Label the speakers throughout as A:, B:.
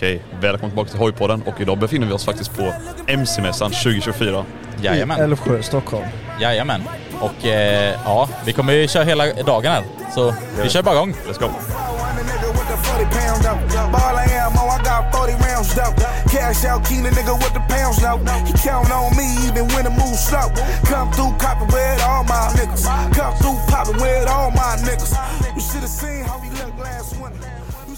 A: Okej, välkommen tillbaka till Hojpodden och idag befinner vi oss faktiskt på MC-mässan 2024.
B: I
C: Jajamän.
B: Älvsjö, Stockholm.
C: Jajamän. Och eh, ja, vi kommer ju köra hela dagen här. Så vi kör bara igång.
A: Let's go!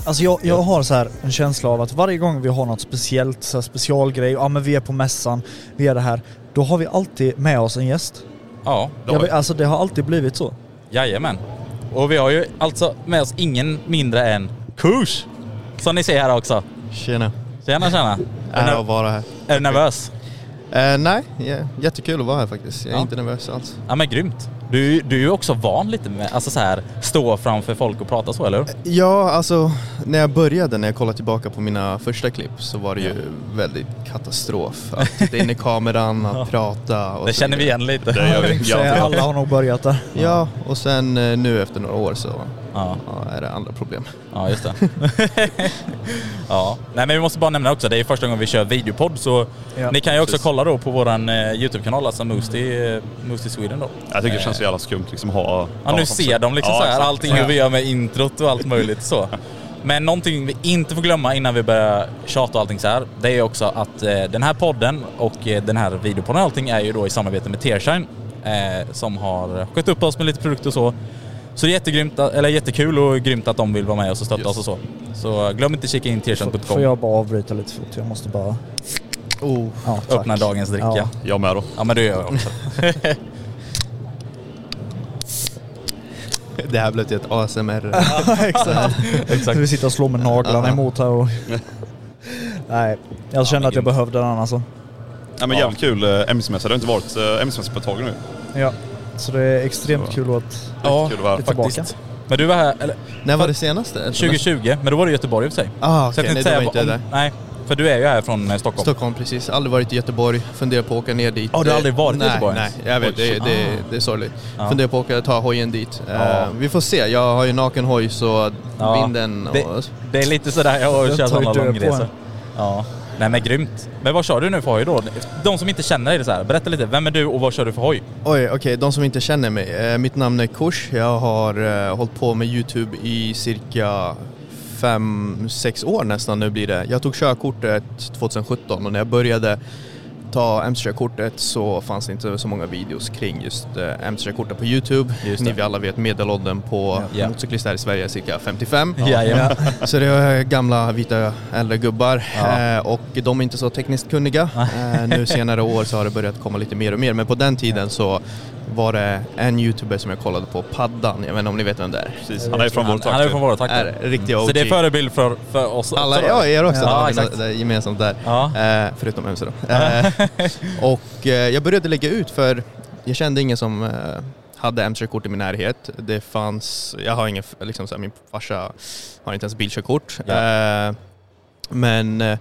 B: Alltså jag, jag har så här en känsla av att varje gång vi har något speciellt, så här specialgrej, ja men vi är på mässan, vi är det här, då har vi alltid med oss en gäst.
C: Ja,
A: Då har
B: Jag, alltså det har alltid blivit så.
C: jajamän. Och vi har ju alltså med oss ingen mindre än Kush. Som ni ser här också.
D: Tjena.
C: Tjena tjena. Är
D: Ära
C: du,
D: att vara här.
C: är du nervös?
D: Eh, nej, jättekul att vara här faktiskt. Jag är
C: Ja.
D: inte nervös alls.
C: Ja men grymt. Du, du är ju också van lite med, alltså så här, stå framför folk och prata så eller hur?
D: Ja, alltså när jag började, när jag kollade tillbaka på mina första klipp så var det ju väldigt katastrof. Att titta in i kameran, att prata och
C: Det känner vi igen lite.
A: Det gör vi.
B: Så
A: Ja.
B: alla har nog börjat där.
D: Ja, och sen eh, nu efter några år så
C: Ja.
D: ja, är det andra problem.
C: Ja, just det. ja. Nej men vi måste bara nämna också, det är första gången vi kör videopodd så
B: Ja,
C: ni kan ju också
A: precis.
C: kolla då på våran eh, YouTube-kanal, alltså Moosty, eh, Moosty Sweden då.
A: Jag tycker det känns så jävla skumt liksom ha...
C: Ja nu ser de liksom
A: Ja,
C: så här,
A: exakt.
C: allting hur vi gör med introt och allt möjligt så. Men någonting vi inte får glömma innan vi börjar tjata och allting så här, det är också att eh, den här podden och eh, den här videopodden och allting är ju då i samarbete med Tearshine eh, som har skött upp oss med lite produkter och så. Så det är jättegrymt, eller jättekul och grymt att de vill vara med oss och stötta oss och så. Så glöm inte att kika in
B: Får
C: tearshine.com.
B: jag bara avbryta lite fort? Jag måste bara...
D: Oh.
B: Ja.
C: Öppna dagens dricka.
B: Ja.
C: Ja,
A: Jag med då.
C: men det gör jag också.
D: Det här blev till ett ASMR.
B: exakt.
C: Exakt.
B: Vi sitter och slår med naglarna
D: Ja.
B: emot här och... Nej, jag kände
C: men
B: att jag behövde den alltså.
A: Ja, men jävligt kul eh, MC-mässa. Det har inte varit eh, MC-mässa på ett tag nu.
B: Ja. Så det är extremt
A: Så.
B: kul att...
C: Ja,
A: kul att vara här.
B: tillbaka.
C: faktiskt. Men du var här, eller
D: när var det senaste?
C: 2020, men då var du i Göteborg i och för sig.
D: Ah,
C: Så
D: okej,
C: jag
D: nej,
C: tänkte
D: då var
C: säga,
D: inte
C: om,
D: där.
C: nej, för du är ju här från eh, Stockholm.
D: Stockholm precis, aldrig varit i Göteborg, funderar på att åka ner dit.
C: Ja, du har aldrig varit i
D: nej,
C: Göteborg
D: Nej, jag vet, det, det,
C: Ah.
D: det är sorgligt.
C: Ja.
D: Funderar på att åka, ta hojen dit.
C: Ja.
D: Eh, vi får se, jag har ju naken hoj så
C: Ja.
D: vinden och...
C: Det, det är lite sådär, jag har kört sådana långresor. Ja. Nej men grymt. Men vad kör du nu för hoj då? De som inte känner dig, så här, berätta lite. Vem är du och vad kör du för hoj?
D: Oj, okej, de som inte känner mig. Eh, mitt namn är Kush, jag har eh, hållit på med Youtube i cirka fem, sex år nästan nu blir det. Jag tog körkortet 2017 och när jag började ta MC-körkortet så fanns det inte så många videos kring just eh, MC-körkortet på Youtube.
C: Just.
D: Ni vi alla vet medelåldern på
C: Ja.
D: motorcyklister här i Sverige är cirka 55.
C: Jajamän.
D: Så det är gamla vita äldre gubbar
C: Ja.
D: eh, och de är inte så tekniskt kunniga. Eh, nu senare år så har det börjat komma lite mer och mer men på den tiden så var det en youtuber som jag kollade på, Paddan, jag vet inte om ni vet vem det är?
A: Precis. Han är från vår
C: Han, han är från våra
D: Är
C: trakter.
D: riktiga OG.
C: Så det är förebild för, för oss
D: Alla,
C: också
D: ja er också,
C: Ja,
D: ja,
C: exakt.
D: det är gemensamt där.
C: Ja.
D: Eh, förutom MC då. Eh, och eh, jag började lägga ut för jag kände ingen som eh, hade MC-körkort i min närhet. Det fanns, jag har ingen, liksom så här, min farsa har inte ens bilkörkort.
C: Ja.
D: Eh, men eh,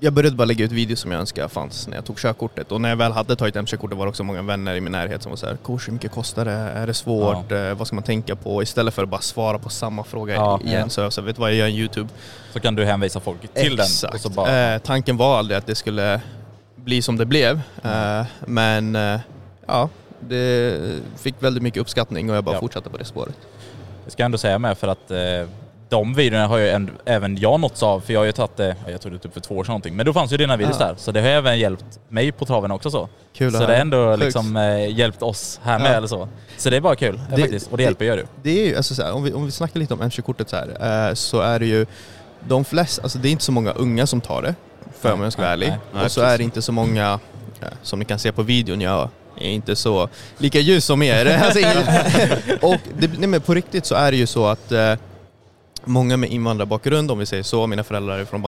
D: jag började bara lägga ut videos som jag önskade fanns när jag tog körkortet. Och när jag väl hade tagit MC-kortet var det också många vänner i min närhet som var såhär hur mycket kostar det? Är det svårt? Eh, vad ska man tänka på? Istället för att bara svara på samma fråga
C: Ja,
D: igen
C: ja.
D: så jag sa, vet du vad, jag gör en YouTube.
C: Så kan du hänvisa folk till den.
D: Exakt.
C: Och så bara,
D: eh, tanken var aldrig att det skulle bli som det blev.
C: Mm.
D: Eh, men eh, ja, det fick väldigt mycket uppskattning och jag bara
C: Ja.
D: fortsatte på det spåret.
C: Det ska jag ändå säga med för att eh, de videorna har ju en, även jag nåtts av, för jag har ju tagit det, jag tog det typ för två år sedan någonting, men då fanns ju dina videos
D: Ja.
C: där. Så det har även hjälpt mig på traven också så.
D: Kul
C: så det har ändå liksom eh, hjälpt oss här med
D: Ja.
C: eller så. Så det är bara kul
D: Det-
C: faktiskt, och det
D: det-
C: hjälper du.
D: Det är ju, alltså så här, om, vi, om vi snackar lite om MC-kortet så här, eh, så är det ju de flesta, alltså det är inte så många unga som tar det, för om jag ska vara ärlig.
C: nej,
A: nej,
D: och så är det inte så många, ja, som ni kan se på videon, jag är inte så lika ljus som er. alltså, och det, nej, men på riktigt så är det ju så att eh, många med invandrarbakgrund, om vi säger så, mina föräldrar är från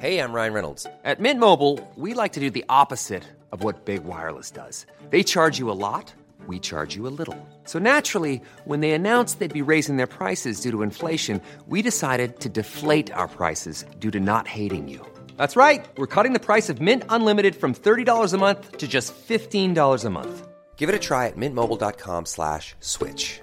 E: Hey, I'm Ryan Reynolds. At Mint Mobile, we like to do the opposite of what Big Wireless does. They charge you a lot, we charge you a little. So naturally, when they announced they'd be raising their prices due to inflation, we decided to deflate our prices due to not hating you. That's right. We're cutting the price of Mint Unlimited from $30 a month to just $15 a month. Give it a try at mintmobile.com slash switch.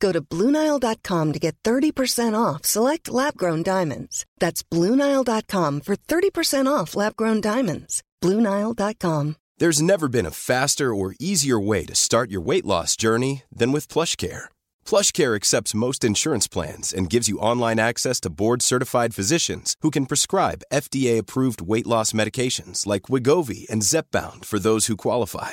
F: Go to BlueNile.com to get 30% off select lab grown diamonds. That's BlueNile.com for 30% off lab grown diamonds. BlueNile.com.
G: There's never been a faster or easier way to start your weight loss journey than with PlushCare. PlushCare accepts most insurance plans and gives you online access to board-certified physicians who can prescribe FDA-approved weight loss medications like Wigovi and Zepbound for those who qualify.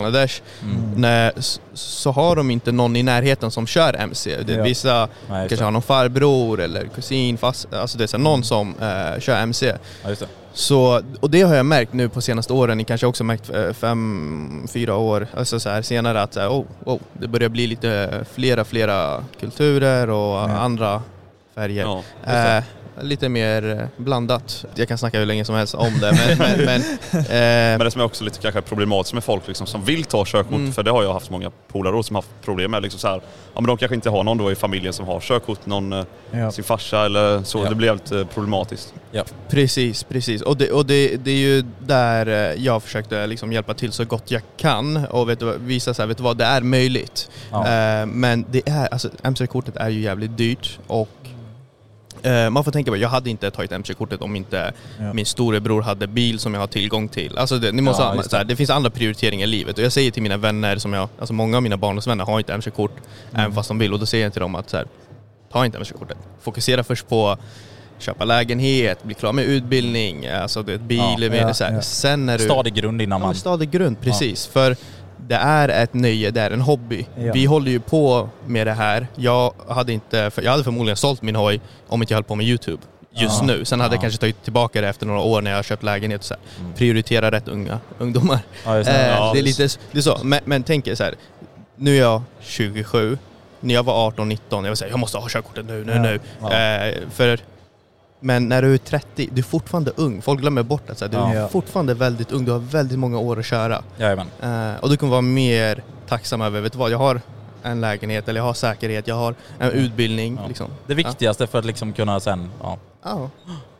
D: Bangladesh, när, s- så har de inte någon i närheten som kör MC. Det,
B: Ja.
D: Vissa
C: Nej,
D: kanske har någon farbror eller kusin, fast, alltså det är så här, någon som eh, kör MC.
C: Ja, just det.
D: Så, och det har jag märkt nu på senaste åren, ni kanske också märkt eh, fem, fyra år alltså så här, senare att så här, oh, oh, det börjar bli lite flera, flera kulturer och andra färger.
A: Ja,
D: Eh, lite mer eh, blandat. Jag kan snacka hur länge som helst om det men, men, men eh,
A: Men det som är också lite kanske problematiskt med folk liksom, som vill ta körkort,
D: Mm.
A: för det har jag haft många polare som haft problem med. Liksom så här, ja, men de kanske inte har någon då i familjen som har körkort, någon, eh,
B: Ja.
A: sin farsa eller så.
C: Ja.
A: Det blir lite problematiskt.
C: Ja.
D: Precis, precis. Och, det, och det, det är ju där eh, jag försökte liksom hjälpa till så gott jag kan och vet visa så här, vet du vad, det är möjligt.
C: Ja.
D: Eh, men det är, alltså MC-kortet är ju jävligt dyrt och eh, man får tänka på, jag hade inte tagit MC-kortet om inte
B: Ja.
D: min storebror hade bil som jag har tillgång till. Alltså det, ni måste
C: Ja,
D: ha,
C: just
D: så här,
C: det.
D: finns andra prioriteringar i livet och jag säger till mina vänner, som jag, alltså många av mina barndomsvänner har inte MC-kort
C: Mm.
D: även fast de vill och då säger jag till dem att så här, ta inte MC-kortet. Fokusera först på köpa lägenhet, bli klar med utbildning, alltså det, bil,
C: Ja,
D: med,
B: ja,
D: så här.
B: ja.
D: sen är du...
C: Stadig grund innan
D: Ja,
C: man...
D: stadig grund, precis. För det är ett nöje, det är en hobby.
B: Ja.
D: Vi håller ju på med det här. Jag hade, inte, jag hade förmodligen sålt min hoj om inte jag höll på med YouTube just
C: Ja.
D: nu. Sen hade jag
C: Ja.
D: kanske tagit tillbaka det efter några år när jag har köpt lägenhet så här. Prioritera rätt unga ungdomar.
C: Ja, just
D: Eh,
C: det.
D: Det är lite det är så. Men, men tänk er så här. nu är jag 27, när jag var 18-19, jag var säga jag måste ha körkortet nu, nu, nu. Eh, för, men när du är 30, du är fortfarande ung. Folk glömmer bort att så här, du är
B: Ja.
D: fortfarande väldigt ung, du har väldigt många år att köra.
C: Jajamän.
D: Eh, och du kommer vara mer tacksam över, vet du vad, jag har en lägenhet, eller jag har säkerhet, jag har en utbildning.
C: Ja.
D: Liksom.
C: Det viktigaste för att liksom kunna sen... Ja.
D: Ja,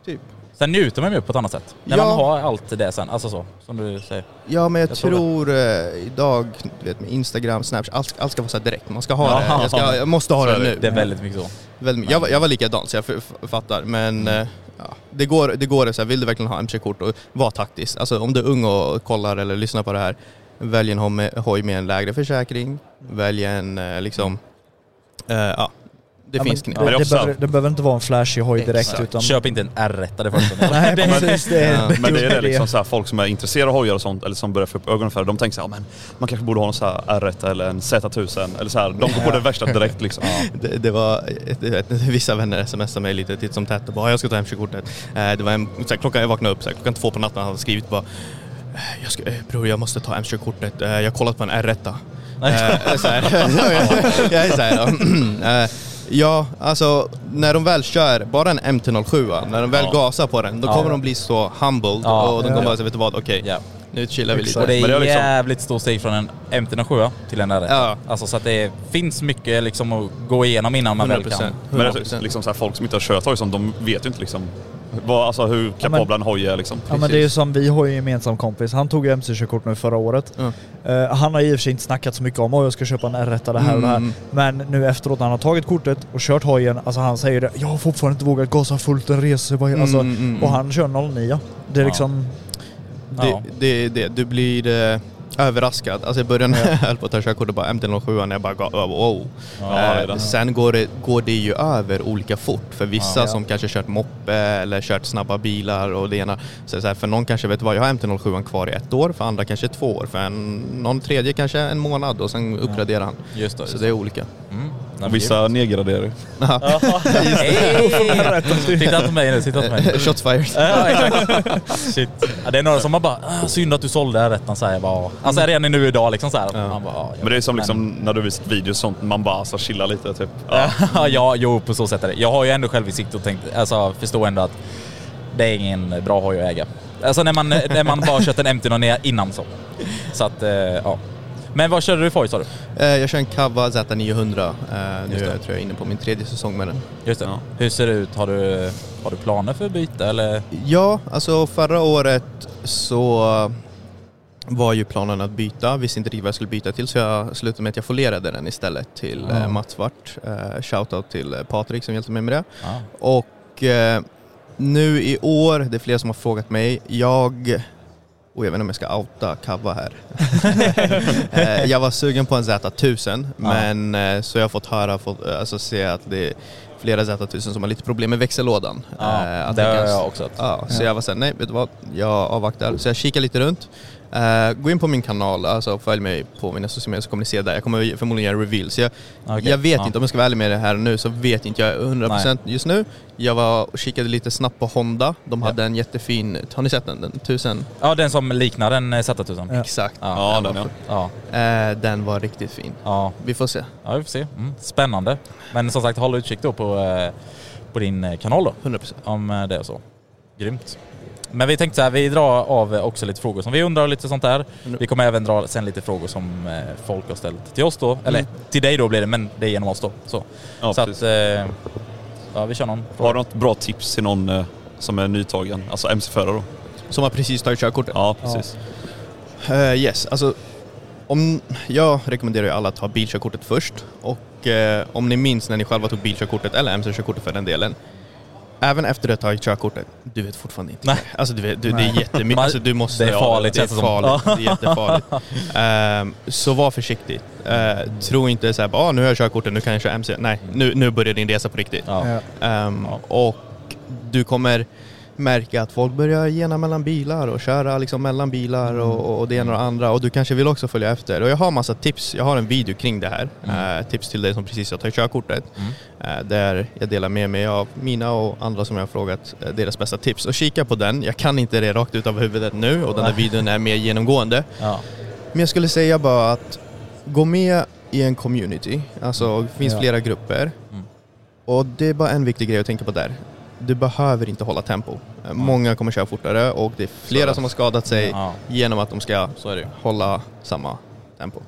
D: typ.
C: Sen njuter man ju på ett annat sätt. När
D: Ja.
C: man har allt det sen, alltså så, som du säger.
D: Ja men jag,
C: Jag tror
D: tror, eh, idag, du vet med Instagram, Snapchat, allt, allt ska vara så här direkt. Man ska ha
C: Ja.
D: det. Jag, ska, jag måste ha det
A: det.
D: nu.
C: Det är väldigt mycket så.
D: Väldigt, jag, var- jag var likadan så jag fattar. Men
C: Mm.
D: eh, ja, det går, det går så här, vill du verkligen ha MC-kort och var taktisk. Alltså om du är ung och kollar eller lyssnar på det här, välj en hoj med, en lägre försäkring. Välj en eh, liksom, ja, det
B: Ja,
D: finns knep.
A: det
B: det,
A: också-
B: behöver, det behöver inte vara en flashig hoj direkt
D: Exakt.
B: utan...
C: Köp inte en R1 det första.
B: Nej precis, det är,
D: Ja.
A: Men det är det liksom så här, folk som är intresserade av hojar och sånt, eller som börjar få upp ögonen för det, de tänker så här, "Ja, men man kanske borde ha en så här R1 eller en Z1000, eller så här, de går på det värsta direkt liksom.
D: Det, det var, vet, vissa vänner smsade mig lite titt som tätt och bara jag ska ta hem körkortet. Eh, det var en, så här, klockan, jag vaknade upp så här, klockan två på natten och han hade skrivit bara "Eh, jag ska, eh, bror jag måste ta hem körkortet, jag har kollat på en R1. Eh, så här, jag är så här, eh, Ja, alltså när de väl kör, bara en MT-07, när de väl
A: Ja.
D: gasar på den, då
C: Ja.
D: kommer de bli så humbled
C: Ja.
D: och de
B: Ja.
D: kommer bara säga, vet du vad, okej,
C: Ja.
D: nu chillar vi lite.
C: Och det är,
A: Men det är liksom-
C: jävligt stort steg från en MT-07 till en R1.
D: Ja.
C: Alltså så att det finns mycket liksom att gå igenom innan man väl
D: 100%.
C: kan.
A: Men
D: 100%.
A: liksom så här, folk som inte har kört som, de vet ju inte liksom vad, alltså, hur kapabla en hoj är liksom.
B: Ja men det är ju som, vi har ju en gemensam kompis, han tog ju MC-körkort nu förra året. Eh, han har i och för sig inte snackat så mycket om att jag ska köpa en R1 det här och det här.
D: Mm.
B: Men nu efteråt när han har tagit kortet och kört hojen, alltså han säger det, jag har fortfarande inte vågat gasa fullt en resa. Alltså,
D: Mm, mm,
B: Och
D: mm.
B: han kör 09. Det är
C: Ja.
B: liksom,
D: Det,
C: Ja.
D: det, det, du blir eh, överraskad. Alltså i början när jag höll på att ta körkort och bara MT-07 när jag bara gav, wow.
A: Ja,
D: Eh, sen går det, går det ju över olika fort. För vissa
B: Ja.
D: som kanske kört moppe eller kört snabba bilar och det ena. Så, så här, för någon kanske vet vad, jag har MT-07 kvar i ett år, för andra kanske två år, för en, någon tredje kanske en månad och sen uppgraderar han.
C: Just det.
D: Så
C: Just
D: det är olika.
C: Mm. Men
A: Vissa nedgraderar ju.
C: Hey! Titta på mig nu, titta på mig.
D: Shots fired.
C: Ja, exakt. Shit. Ja, det är några som har bara ah, “synd att du sålde rätten” säger bara. Alltså redan nu idag liksom så här. Man bara, ah, ja,
A: Men det är som
C: men-
A: liksom när du visar videos sånt, man bara alltså, chillar lite typ. Ja.
C: Ja, ja, jo på så sätt är det. Jag har ju ändå självinsikt och tänkt, alltså förstår ändå att det är ingen bra hoj att äga. Alltså när man, när man bara kört en MT ner innan så. Så att, eh, ja. Men vad körde du för hoj sa du?
D: Eh, Jag kör en Kava Z900. Eh, Nu är jag tror jag inne på min tredje säsong med den.
C: Just det.
A: Ja.
C: Hur ser det ut? Har du, har du planer för byte eller?
D: Ja, alltså förra året så var ju planen att byta. Visste inte riktigt vad jag skulle byta till så jag slutade med att jag folerade den istället till
C: Ja.
D: eh, matt svart. Eh, Shoutout till Patrik som hjälpte mig med det.
C: Ja.
D: Och eh, nu i år, det är flera som har frågat mig, jag och jag vet inte om jag ska outa Kava här. Eh, jag var sugen på en Z1000 men eh, så jag har fått höra, fått, alltså se att det är flera Z1000 som har lite problem med växellådan.
C: Ja,
D: Eh, att
C: det har jag också.
D: Ja, så jag var såhär, nej vet du vad, jag avvaktar. Så jag kikar lite runt. Eh, gå in på min kanal, alltså följ mig på mina sociala medier så kommer ni se där. Jag kommer förmodligen göra reveal. Så jag,
C: Okej,
D: jag vet
C: ja.
D: inte, om jag ska vara ärlig med det här nu så vet inte jag 100% just nu. Jag var och kikade lite snabbt på Honda. De hade en jättefin, har ni sett den? Den 1000?
C: Ja, den som liknar en eh, Z1000.
B: Ja.
D: Exakt.
C: Ja,
A: Ja, den ja.
C: Ja,
D: Eh, den var riktigt fin.
C: ja.
D: Vi får se.
C: ja vi får se. Mm. Spännande. Men som sagt, håll utkik då på, på din kanal då.
D: 100%.
C: Om det är så. Grymt. Men vi tänkte så här, vi drar av också lite frågor som vi undrar och lite sånt där. Vi kommer även dra sen lite frågor som eh, folk har ställt till oss då. Eller till dig då blir det, men det är genom oss då. Så,
A: Ja,
C: så
A: precis.
C: att, eh, ja vi kör någon fråga.
A: Har du något bra tips till någon eh, som är nytagen, alltså MC-förare då?
D: Som har precis tagit körkortet.
A: Ja, precis.
D: Eh, yes, alltså om, jag rekommenderar ju alla att ta bilkörkortet först och eh, om ni minns när ni själva tog bilkörkortet eller MC-körkortet för den delen Även efter att du har tagit körkortet, du vet fortfarande inte.
C: Nej.
D: Alltså du vet, du, det
B: Nej.
D: är jättemycket, alltså, du måste...
C: det är farligt,
D: det är
C: känns det som.
D: farligt. Det är jättefarligt. Ehm, så var försiktig. Uh, tro inte såhär, ah, nu har jag körkortet, nu kan jag köra MC. Nej, nu, nu börjar din resa på riktigt.
C: Ja.
B: Ja.
D: Ehm, Och du kommer märka att folk börjar gena mellan bilar och köra liksom mellan bilar och, och det ena och det andra och du kanske vill också följa efter. Och jag har massa tips, jag har en video kring det här.
C: Mm.
D: Eh, tips till dig som precis har tagit körkortet.
C: Mm.
D: Eh, där jag delar med mig av mina och andra som jag har frågat eh, deras bästa tips. Och kika på den, jag kan inte det rakt ut av huvudet nu och den här videon är mer genomgående.
C: Ja.
D: Men jag skulle säga bara att gå med i en community, alltså det finns
B: Ja.
D: flera grupper.
C: Mm.
D: Och det är bara en viktig grej att tänka på där. Du behöver inte hålla tempo. Eh, Många kommer köra fortare och det är flera som har skadat sig
C: Ja.
D: genom att de ska
C: Så är det ju.
D: hålla samma tempo.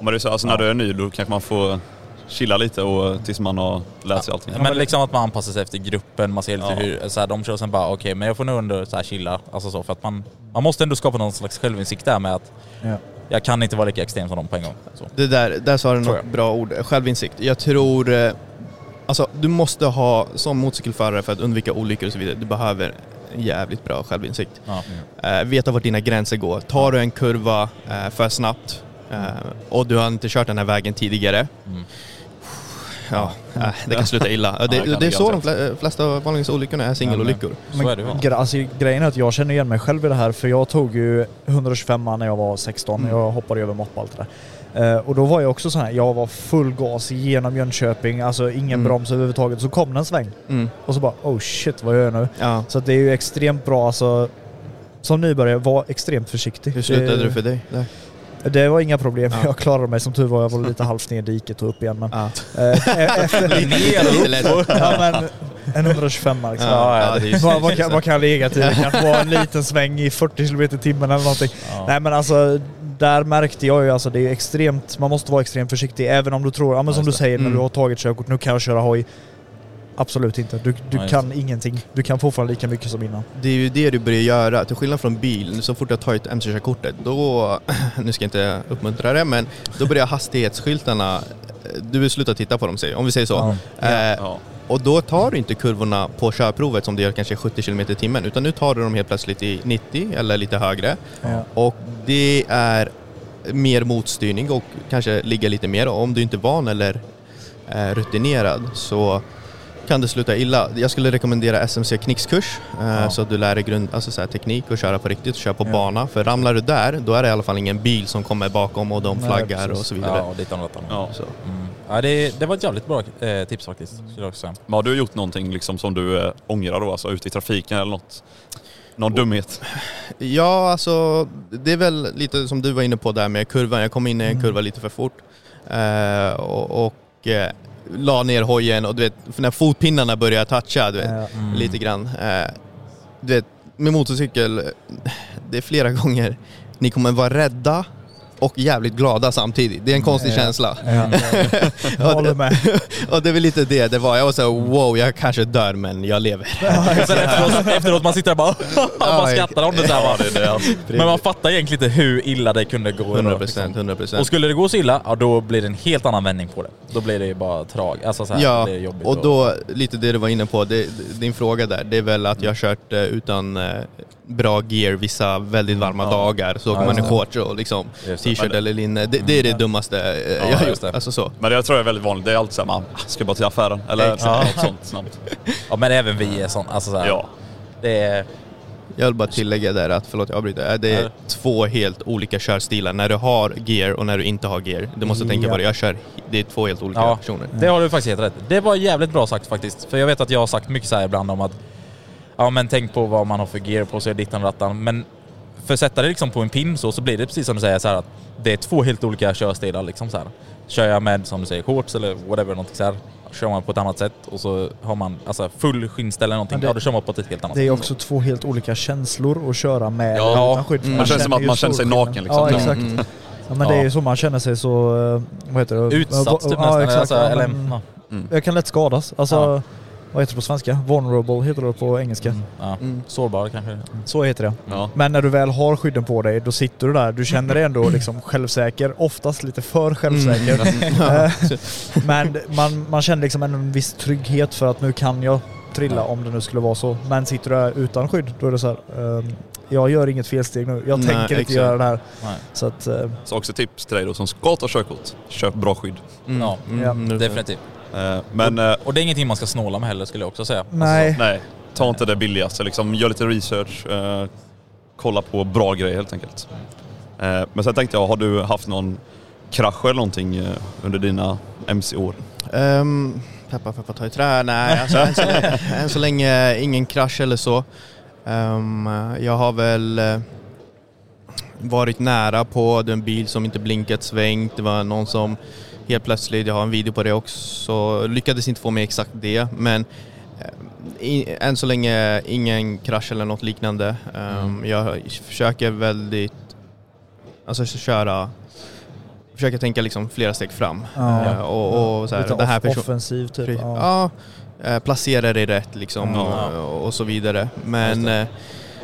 A: Men det är så, alltså, när du är ny då kanske man får chilla lite och, tills man har lärt sig allting.
C: Men liksom att man anpassar sig efter gruppen, man ser lite
A: Ja.
C: hur, så här, de kör sen bara okej men jag får nog ändå så här chilla, alltså så för att man, man måste ändå skapa någon slags självinsikt där med att
B: Ja.
C: jag kan inte vara lika extrem som dem på en gång. Så.
D: Det där, där sa du något bra ord, självinsikt. Jag tror, eh, alltså du måste ha, som motorcykelförare för att undvika olyckor och så vidare, du behöver en jävligt bra självinsikt.
C: Ja.
D: Eh, veta vart dina gränser går. Tar du en kurva eh, för snabbt eh, och du har inte kört den här vägen tidigare,
C: Mm.
D: ja, eh, det kan sluta illa. Ja, det,
A: Ja, det
D: är så de flesta vanligaste olyckorna är singelolyckor.
C: Så är det väl.
B: Gre- Alltså, grejen är att jag känner igen mig själv i det här för jag tog ju 125 när jag var 16.
D: Mm.
B: Jag hoppade över mått på allt det där. Eh, och då var jag också sån här, jag var full gas genom Jönköping, alltså ingen
D: Mm.
B: broms överhuvudtaget. Så kom det en sväng
D: Mm.
B: och så bara oh shit vad gör jag nu?
D: Ja.
B: Så det är ju extremt bra alltså som nybörjare, var extremt försiktig.
D: Hur slutade
B: det,
D: det för dig? Där.
B: Det var inga problem,
D: Ja.
B: jag klarade mig som tur var. Jag var lite halvt ner i diket och upp igen men...
D: Ja.
B: eh, efter,
D: lätt.
B: ja men en 125 liksom.
D: Ja, ja, det är ju
B: vad, vad, kan, vad kan jag ligga till? Det kan vara en liten sväng i 40 km i timmen eller någonting.
C: Ja.
B: Nej men alltså, där märkte jag ju alltså det är extremt, man måste vara extremt försiktig även om du tror, ja men som du säger när
D: Mm.
B: du har tagit körkort, nu kan jag köra hoj. Absolut inte. Du, du
C: Ja, just
B: kan ingenting. Du kan fortfarande lika mycket som innan.
D: Det är ju det du börjar göra, till skillnad från bil, så fort jag tagit MC-körkortet, då, nu ska jag inte uppmuntra det, men då börjar hastighetsskyltarna, du vill sluta titta på dem, säger- om vi säger så.
B: Ja.
D: Eh,
A: Ja.
D: Och då tar du inte kurvorna på körprovet som du gör kanske 70 km i timmen, utan nu tar du dem helt plötsligt i 90 eller lite högre.
B: Ja.
D: Och det är mer motstyrning och kanske ligga lite mer. Och om du inte är van eller är rutinerad så kan det sluta illa. Jag skulle rekommendera SMC knickskurs eh,
C: Ja.
D: så att du lär dig grund, alltså så här, teknik och köra på riktigt och köra på
B: Ja.
D: bana. För ramlar du där, då är det i alla fall ingen bil som kommer bakom och de
B: Nej,
D: flaggar
B: precis.
D: och så vidare.
C: Ja, och och dattan.
A: Ja.
D: Så.
C: Mm. Ja, det, det var ett jävligt bra eh, tips faktiskt, skulle jag också säga.
A: Men har du gjort någonting liksom som du eh, ångrar då, alltså ute i trafiken eller något? Någon dumhet?
D: Ja, alltså det är väl lite som du var inne på där med kurvan. Jag kom in i en
B: Mm.
D: kurva lite för fort eh, och, och eh, la ner hojen och du vet, när fotpinnarna börjar toucha du vet.
C: Mm.
D: lite grann. Eh, du vet, med motorcykel, det är flera gånger ni kommer vara rädda och jävligt glada samtidigt. Det är en konstig
B: Ja.
D: känsla.
B: Ja. Jag håller med.
D: Och det är väl lite det det var. Jag var såhär wow, jag kanske dör men jag lever.
C: Efteråt, efteråt man sitter där bara bara skrattar om det så här, bara.
A: det är det. Alltså.
C: Men man fattar egentligen inte hur illa det kunde gå.
D: 100
C: då,
D: procent,
C: liksom.
D: 100
C: Och skulle det gå så illa, ja då blir det en helt annan vändning på det. Då blir det ju bara trag. Alltså så här,
D: Ja,
C: det är jobbigt.
D: och då lite det du var inne på, det, din fråga där, det är väl att jag har kört eh, utan eh, bra gear vissa väldigt varma
C: Ja.
D: dagar. Så åker
C: Ja,
D: man i shorts och liksom t-shirt eller linne. Det, det är det dummaste eh, jag har gjort. Alltså så.
A: Men det tror jag är väldigt vanligt. Det är alltid såhär, man ska bara till affären. Eller något sånt snabbt.
C: Ja men även vi är sån, alltså så här,
A: Ja.
C: Det är...
D: Jag vill bara tillägga där att, förlåt jag avbryter, det är
C: Ja.
D: två helt olika körstilar. När du har gear och när du inte har gear. Du måste tänka
B: Ja.
D: på det. Jag kör, det är två helt olika
C: Ja,
D: personer.
C: det har du faktiskt helt rätt Det var jävligt bra sagt faktiskt. För jag vet att jag har sagt mycket så här ibland om att Ja men tänk på vad man har för gear på sig, dittan och rattan. Men för att sätta det liksom på en pin så, så blir det precis som du säger så här att det är två helt olika körstilar liksom så här. Kör jag med som du säger shorts eller whatever någonting så här. Kör man på ett annat sätt och så har man alltså full skinnställ eller någonting,
B: det-
C: ja då kör man på ett helt annat
B: Det är
C: sätt.
B: också två helt olika känslor att köra med
C: Ja.
B: utan skydd.
D: Mm.
A: Man känner som att man känner sig naken, liksom.
B: Ja
A: Ja.
B: exakt.
D: Mm.
B: Ja men det är
C: Ja.
B: ju så man känner sig så, eh, vad heter det?
C: Utsatt typ
B: ja,
C: nästan.
B: exakt.
C: Alltså,
B: ja,
C: eller,
B: men,
C: ja.
B: Jag kan lätt skadas. Alltså,
C: Ja.
B: Vad heter det på svenska? Vulnerable heter det på engelska.
C: Ja.
D: Mm.
C: Sårbar kanske.
B: Så heter det.
A: Ja.
B: Men när du väl har skydden på dig, då sitter du där. Du känner dig ändå liksom självsäker. Oftast lite för självsäker.
D: Ja.
B: Eh, Men man, man känner liksom en viss trygghet för att nu kan jag trilla om det nu skulle vara så. Men sitter du där utan skydd, då är det så här. ehm, jag gör inget felsteg nu. Jag
D: Nej,
B: tänker inte
D: exakt.
B: göra det här.
C: Nej.
B: Så att, eh,
A: Så också tips till dig då som ska ta körkort. Köp bra skydd.
D: Mm.
C: Ja,
B: ja,
D: Mm.
C: Definitivt.
A: Eh, Men eh,
C: Och det är ingenting man ska snåla med heller skulle jag också säga.
B: nej.
A: nej, ta inte det billigaste. Liksom, gör lite research. eh, Kolla på bra grejer helt enkelt. Eh, Men sen tänkte jag, har du haft någon krasch eller någonting eh, under dina MC-år?
D: Um, peppa peppa ta i trä, nej alltså, än, så länge, än så länge ingen krasch eller så. Ehm, jag har väl varit nära på en bil som inte blinkat svängt. Det var någon som helt plötsligt, jag har en video på det också, lyckades inte få med exakt det men eh, i, än så länge ingen krasch eller något liknande. Ehm, Jag försöker väldigt, alltså köra Försöker tänka liksom flera steg fram.
B: Ja.
D: Eh, och, och så här,
B: Lite
D: den här person-
B: offensiv typ. Ja.
D: Ja, eh, placera dig rätt liksom
A: Ja.
D: och, och så vidare. Men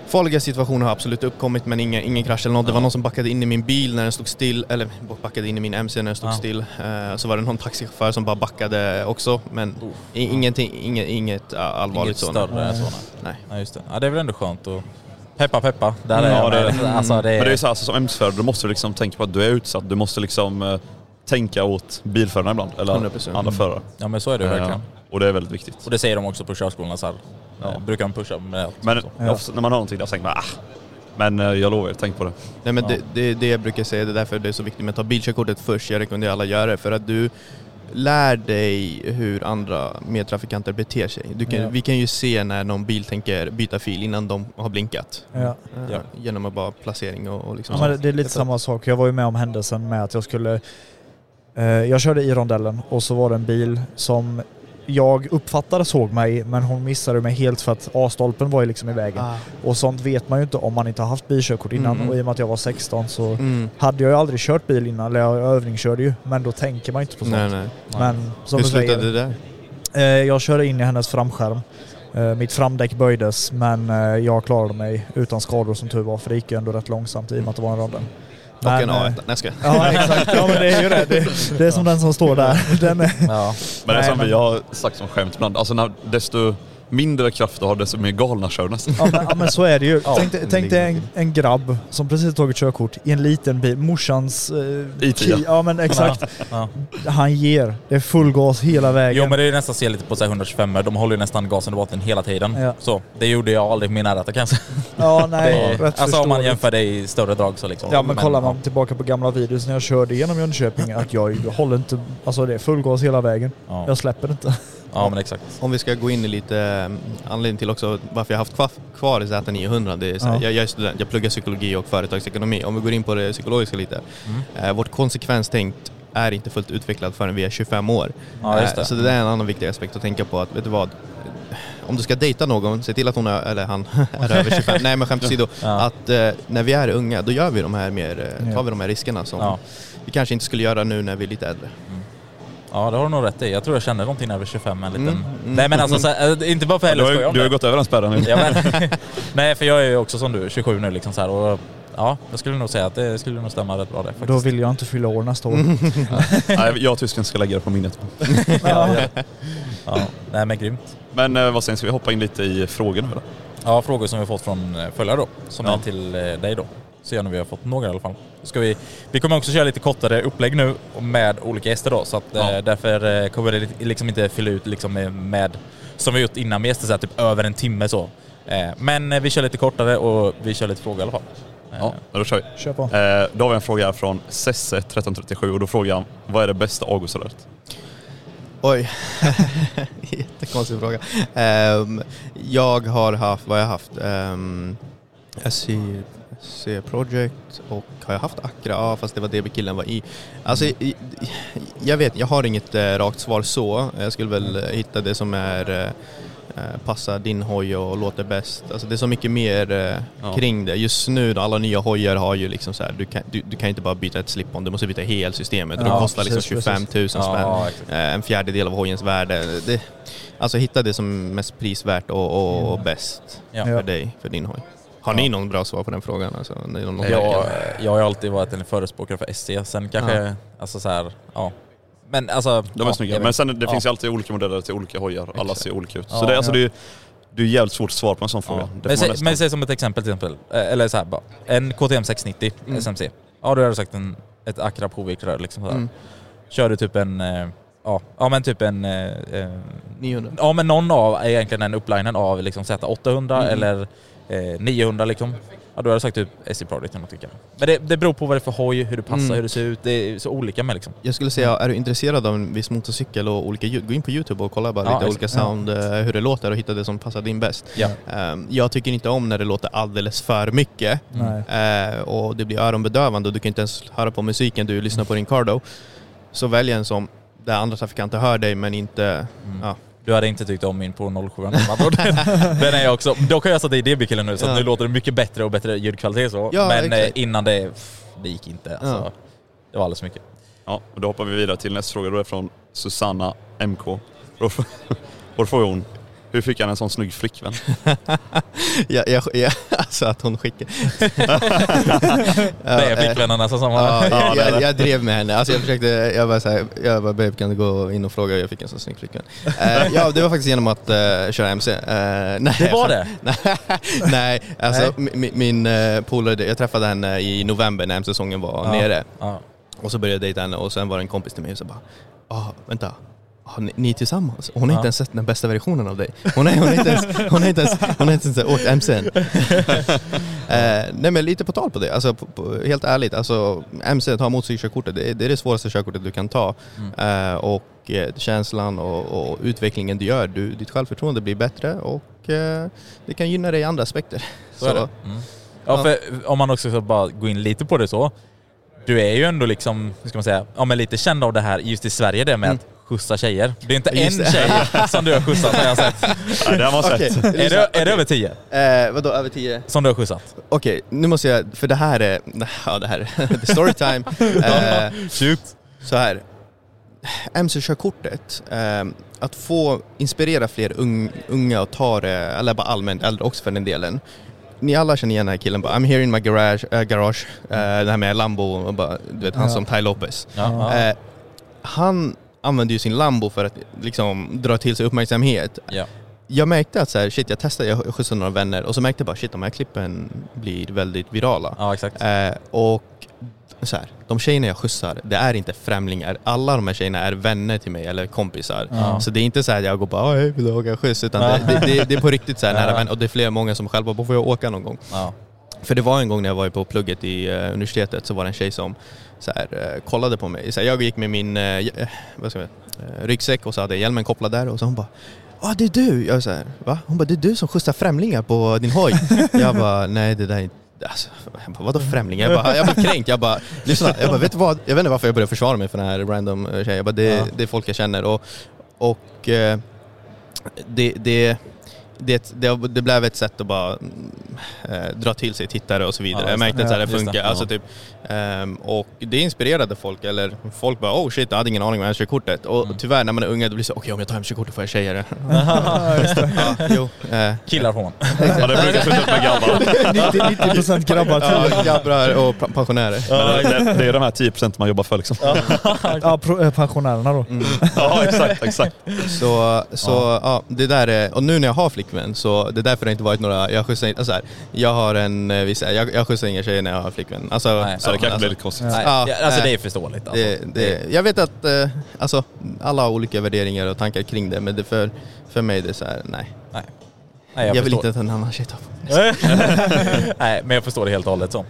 D: farliga situationer har absolut uppkommit men ingen, ingen krasch eller något. Det var någon som backade in i min bil när den stod still, eller backade in i min MC när den stod
C: Ja.
D: still. Eh, så var det någon taxichaufför som bara backade också men
C: Oh.
D: ingenting, inget, inget uh, allvarligt
C: Inget större
B: Nej.
C: så. Nej.
D: Nej.
C: Ja, just det. Ja, det är väl ändå skönt att... Peppa peppa. Där är
A: Ja,
C: jag
A: det-.
C: Alltså, det är...
A: Men det är så här, alltså, som MC-förare, då måste du liksom tänka på att du är utsatt. Du måste liksom eh, tänka åt bilförarna ibland, eller
D: 100%.
A: andra förare.
C: Ja men så är det verkligen.
A: Eh, Och det är väldigt viktigt.
C: Och det säger de också på körskolorna så här.
A: Ja.
C: Eh, Brukar de pusha med allt.
A: Men
C: så.
B: Ja.
A: ofta, när man har någonting där så tänker man ah. Men eh, jag lovar er, tänk på det.
D: Nej men
C: Ja.
D: det, det är det jag brukar säga, det är därför det är så viktigt med att ta bilkörkortet först. Jag rekommenderar alla att göra det för att du lär dig hur andra medtrafikanter beter sig. Du kan,
B: Ja.
D: Vi kan ju se när någon bil tänker byta fil innan de har blinkat.
B: Ja.
D: Eh,
C: Ja.
D: Genom att bara placering och, och liksom
B: Ja, men det är lite samma sak. Jag var ju med om händelsen med att jag skulle... Eh, jag körde i rondellen och så var det en bil som jag uppfattade såg mig men hon missade mig helt för att A-stolpen var ju liksom i vägen.
D: Ah.
B: Och sånt vet man ju inte om man inte har haft bilkörkort innan
D: Mm.
B: och i och med att jag var 16 så
D: Mm.
B: hade jag ju aldrig kört bil innan, eller jag övningskörde ju men då tänker man ju inte på sånt.
D: Nej, nej.
B: Men som
D: Hur
B: du
D: slutade
B: säger,
D: det där?
B: eh, jag körde in i hennes framskärm. Eh, mitt framdäck böjdes men eh, jag klarade mig utan skador som tur var för det gick ju ändå rätt långsamt i och med att det var en rondell.
D: Och en
B: Men, eh,
D: A1. Nej jag skojar.
B: Ja exakt, ja men det är ju det. Det, det är som den som står där. Den är,
C: Ja.
A: Men det är som vi har sagt som skämt ibland, alltså när, desto mindre kraft du har desto mer galna kör du nästan.
B: Ja men, ja, men så är det ju.
C: Ja,
B: tänk dig- tänk dig en, en grabb som precis tagit körkort i en liten bil. Morsans... Eh,
A: I10.
B: ki- Ja men exakt.
C: Ja.
B: Han ger. Det är full gas hela vägen.
C: Jo men det är nästan se lite på så här 125 de håller ju nästan gasen i botten hela tiden.
B: Ja.
C: Så det gjorde jag aldrig på min R1 kanske.
B: Ja nej,
C: Det,
B: rätt
C: alltså om man jämför det i större drag så liksom.
B: Ja men kollar man tillbaka på gamla videos när jag körde genom Jönköping att jag håller inte... Alltså det är full gas hela vägen.
C: Ja,
B: Jag släpper inte.
C: Ja men exakt.
D: Om vi ska gå in i lite um, anledning till också varför jag haft kvar, kvar Z900. Det är så här,
B: Ja.
D: jag, jag är student, jag pluggar psykologi och företagsekonomi. Om vi går in på det psykologiska lite.
C: Mm.
D: Eh, vårt konsekvenstänk är inte fullt utvecklat förrän vi är 25 år.
C: Ja just
D: Eh,
C: det.
D: Så det är en annan viktig aspekt att tänka på. Att, vet du vad? Om du ska dejta någon, se till att hon är, eller han är över 25. Nej men skämt åsido.
C: Ja.
D: Att eh, när vi är unga, då gör vi de här mer, eh, tar vi de här riskerna som vi kanske inte skulle göra nu när vi är lite äldre.
C: Ja det har du nog rätt i. Jag tror jag känner någonting var 25 en liten...
D: Mm, mm.
C: Nej men alltså så här, äh, inte bara för
A: Du har, ju-
C: om
A: du har ju
C: det.
A: gått över den spärren nu.
C: Ja, men, nej för jag är ju också som du, 27 nu liksom så här och ja, jag skulle nog säga att det skulle nog stämma rätt bra det faktiskt.
B: Då vill jag inte fylla år nästa år.
A: Nej, jag och tysken ska lägga det på minnet.
C: ja, ja. ja, nej men grymt.
A: Men eh, vad säger ni, ska vi hoppa in lite i frågor nu då?
C: Ja, frågor som vi har fått från eh, följare då, som
A: Ja.
C: är till eh, dig då. Så gärna vi har fått några i alla fall. Ska vi, vi kommer också köra lite kortare upplägg nu med olika gäster då, så att eh,
A: Ja.
C: därför eh, kommer det li- liksom inte fylla ut liksom med, med som vi gjort innan med gäster, så här, typ över en timme så. Eh, men eh, vi kör lite kortare och vi kör lite frågor i alla fall. Eh,
A: Ja, då kör vi.
B: Kör på.
A: Eh, då har vi en fråga här från Sesse1337 och då frågar han, vad är det bästa Augustsröret?
D: Oj, jättekonstig fråga. Ehm, jag har haft, vad har jag haft? Um, SC, SC Project och har jag haft Accra? Ja, fast det var det killen var i. Alltså, jag vet, jag har inget eh, rakt svar så. Jag skulle väl eh, hitta det som är eh, passar din hoj och låter bäst. Alltså det är så mycket mer eh,
A: Ja.
D: kring det. Just nu då, alla nya hojar har ju liksom så här, du kan, du, du kan inte bara byta ett slip-on, du måste byta helsystemet. och
B: Ja,
D: det kostar liksom
B: precis,
D: 25 000 spänn.
C: Ja.
D: Eh, en fjärdedel av hojens värde. Det, alltså hitta det som är mest prisvärt och, och, och bäst
C: Ja.
D: för dig, för din hoj. Har ni någon bra svar på den frågan? Alltså, någon
C: Jag, jag har alltid varit en förespråkare för SC, sen kanske,
D: Ja.
C: alltså så här, ja. Men alltså...
A: De är
C: ja,
A: snygga. Men sen det
C: Ja.
A: finns ju alltid olika modeller till olika hojar. Alla ser olika ut.
C: Ja,
A: så det, är alltså,
B: ja.
A: det, är, det är jävligt svårt att svara på en sån fråga.
C: Ja. Men, säg, men säg som ett exempel till exempel, eh, eller så här bara, en KTM 690
D: Mm.
C: SMC. Ja då har du sagt en, ett Acra Provik-rör liksom sådär.
D: Mm.
C: Kör du typ en, eh, ja, ja men typ en, eh, eh,
D: 900.
C: ja men någon av är egentligen den upplinen av liksom Z800
D: Mm.
C: eller eh, 900 liksom. Ja då har du sagt typ SC Project eller något jag. Men det, det beror på vad det är för hoj, hur det passar,
D: Mm.
C: hur det ser ut. Det är så olika med liksom.
D: Jag skulle säga, är du intresserad av en viss motorcykel och olika ljud, gå in på Youtube och kolla bara
C: Ja,
D: lite
C: exakt.
D: olika sound, eh, hur det låter och hitta det som passar din bäst.
C: Ja.
D: Ehm, jag tycker inte om när det låter alldeles för mycket
B: Nej.
D: eh, och det blir öronbedövande och du kan inte ens höra på musiken, du lyssnar på din Cardo. Så välj en som där andra trafikanter hör dig men inte...
C: Mm.
D: Ja.
C: Du hade inte tyckt om min på 07 den, är jag också. Dock har jag satt i DB-killen nu så att
D: Ja.
C: nu låter det mycket bättre och bättre ljudkvalitet så.
D: Ja,
C: Men eh,
D: exakt.
C: innan det, pff, det gick inte. Alltså,
D: Ja.
C: Det var alldeles för mycket.
A: Ja, och då hoppar vi vidare till nästa fråga. Då är från Susanna MK. Då får- Då frågar hon, hur fick han en sån snygg flickvän?
D: jag, jag, jag, alltså att hon skickar...
C: det är flickvännerna som samma.
D: Ja,
A: Ja,
D: jag, jag, drev med henne. Alltså jag försökte, jag var såhär, jag bara babe kan du gå in och fråga? Jag fick en så snygg flickvän. Eh, ja, det var faktiskt genom att uh, köra MC. Eh, nej,
C: Det var det?
D: nej, alltså
B: Nej.
D: mi- mi- min uh, polare, jag träffade henne i november när MC-säsongen var
C: Ja.
D: nere.
C: Ja.
D: Och så började jag dejta henne och sen var det en kompis till mig och så bara, ah, vänta. Ni, ni tillsammans? Hon har
C: Ja.
D: inte ens sett den bästa versionen av dig. Hon har hon är inte ens, hon inte ens, hon är inte ens åkt MC'n. eh, nej men lite på tal på det, alltså, på, på, helt ärligt, alltså, MC, ta motorcykelkörkortet, det, det är det svåraste körkortet du kan ta.
C: Mm.
D: Eh, och eh, känslan och, och utvecklingen du gör, du, ditt självförtroende blir bättre och eh, det kan gynna dig i andra aspekter.
C: Så det. Mm. Ja, för om man också ska bara gå in lite på det så. Du är ju ändå liksom, hur ska man säga, ja, men lite känd av det här just i Sverige det med
D: Mm.
C: att skjutsa tjejer. Det är inte
D: Just
C: en
D: det.
C: tjej som du har skjutsat har jag sett.
A: Ja, det har man
D: Okej,
A: sett.
C: Är det, är det över tio
D: Eh, vadå, över tio?
C: som du har skjutsat?
D: Okej, nu måste jag, för det här är, ja det här är storytime. eh,
C: Shoot!
D: så här, MC-körkortet, eh, att få inspirera fler ung, unga att ta det, eller bara allmänt äldre också för den delen. Ni alla känner igen den här killen, bara, I'm here in my garage, äh, garage. Eh, det här med Lambo, och bara, du vet han
B: Ja.
D: som Ty Lopez.
C: Ja, ja.
D: Eh, han använder ju sin Lambo för att liksom dra till sig uppmärksamhet.
C: ja.
D: jag märkte att så här, shit jag testade, jag skjutsade några vänner och så märkte jag bara shit de här klippen blir väldigt virala.
C: Ja, exakt.
D: Eh, och så här, de tjejerna jag skjutsar, det är inte främlingar. Alla de här tjejerna är vänner till mig eller kompisar.
C: Ja.
D: Så det är inte så att jag går bara hej vill du åka skjuts? Utan det, det, det, det är på riktigt så här, nära vänner. Och det är flera många som själva bara, får jag åka någon gång?
C: Ja.
D: För det var en gång när jag var på plugget i eh, universitetet så var det en tjej som så här, eh, kollade på mig. Så här, jag gick med min eh, eh, vad ska jag, ryggsäck och så hade jag hjälmen kopplad där och så hon bara Ja det är du! Jag så här, va? Hon bara det är du som skjutsar främlingar på din hoj. jag bara nej det där är inte Alltså, jag bara, vadå främlingar? Jag, bara, jag blev kränkt. Jag bara, lyssna, jag bara, vet du vad? Jag vet inte varför jag började försvara mig för den här random tjejen. Jag bara, det,
C: Ja.
D: det är folk jag känner och, och det, det, det, det, det blev ett sätt att bara eh, dra till sig tittare och så vidare.
C: Ja,
D: jag märkte att så här, det funkar.
C: Ja.
D: Alltså, typ, ehm, och det inspirerade folk, eller folk bara oh shit, jag hade ingen aning om MC-kortet. Och
C: Mm.
D: tyvärr när man är unga då blir det så okej om jag tar MC-kortet får jag tjejer.
B: Ja, det.
D: ja, jo, eh,
C: Killar får man.
A: Ja, det brukar sluta upp med grabbar.
B: 90, 90% grabbar
D: ja, grabbar och pensionärer.
A: Men det, det är de här 10% man jobbar för liksom.
B: Ja, eh, pensionärerna då.
D: Mm.
A: Ja, exakt, exakt.
D: Så, så ja. det där är, och nu när jag har flickvän så det är därför det inte varit några, jag skjutsar inte, alltså här, jag har en, eh, viss, jag, jag skjutsar inga tjejer när jag har flickvän. Alltså,
C: Nej,
A: Så det kanske
D: alltså,
A: blir lite konstigt.
C: Nej,
D: Ja,
C: det- alltså det är förståeligt. Alltså.
D: det, det, jag vet att eh, alltså, alla har olika värderingar och tankar kring det men det för, för mig det är så här, nej.
C: Nej. Nej,
D: Jag,
C: jag,
D: vill
C: förstår.
D: inte att en annan tjej tar på mig.
C: Nej, men jag förstår det helt och hållet så.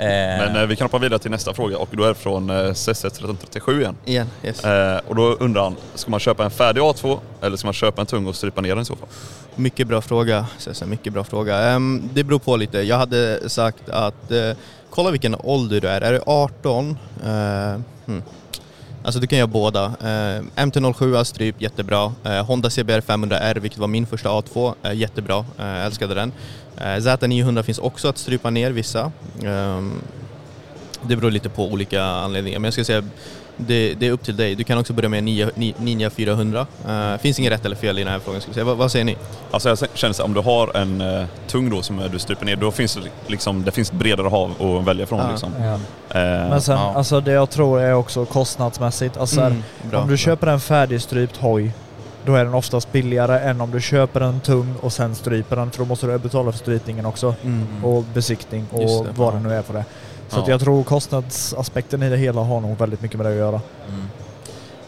C: Eh,
A: Men eh, vi kan hoppa vidare till nästa fråga och då är det från eh, CC1337 igen.
D: Igen, yes.
A: Eh, och då undrar han, ska man köpa en färdig A2 eller ska man köpa en tung och strypa ner den i så fall?
D: Mycket bra fråga. Så, mycket bra fråga. Ehm, det beror på lite. Jag hade sagt att eh, kolla vilken ålder du är. Är du 18? Uh, hmm. Alltså du kan göra båda. Uh, MT-07 stryp, jättebra. Eh, Honda CBR 500R, vilket var min första A2, eh, jättebra. Uh, älskade den. Eh, Z900 finns också att strypa ner vissa. Ehm, det beror lite på olika anledningar, men jag ska säga det, det är upp till dig. Du kan också börja med Ninja, Ninja 400. Uh, finns inget rätt eller fel i den här frågan. Ska jag säga. Vad, vad säger ni?
A: Alltså jag känner så om du har en eh, tung då som du stryper ner, då finns det liksom, det finns bredare hav att välja från
D: Ja.
A: liksom.
B: Ja.
A: Eh,
B: Men sen,
C: ja.
B: alltså det jag tror är också kostnadsmässigt. Alltså
D: Mm, bra,
B: om du
D: bra.
B: köper en färdigstrypt hoj, då är den oftast billigare än om du köper en tung och sen stryper den. För då måste du betala för strypningen också.
D: Mm.
B: Och besiktning och
D: det,
B: vad det nu är för det. Så
C: Ja.
B: att jag tror kostnadsaspekten i det hela har nog väldigt mycket med det att göra.
C: Mm.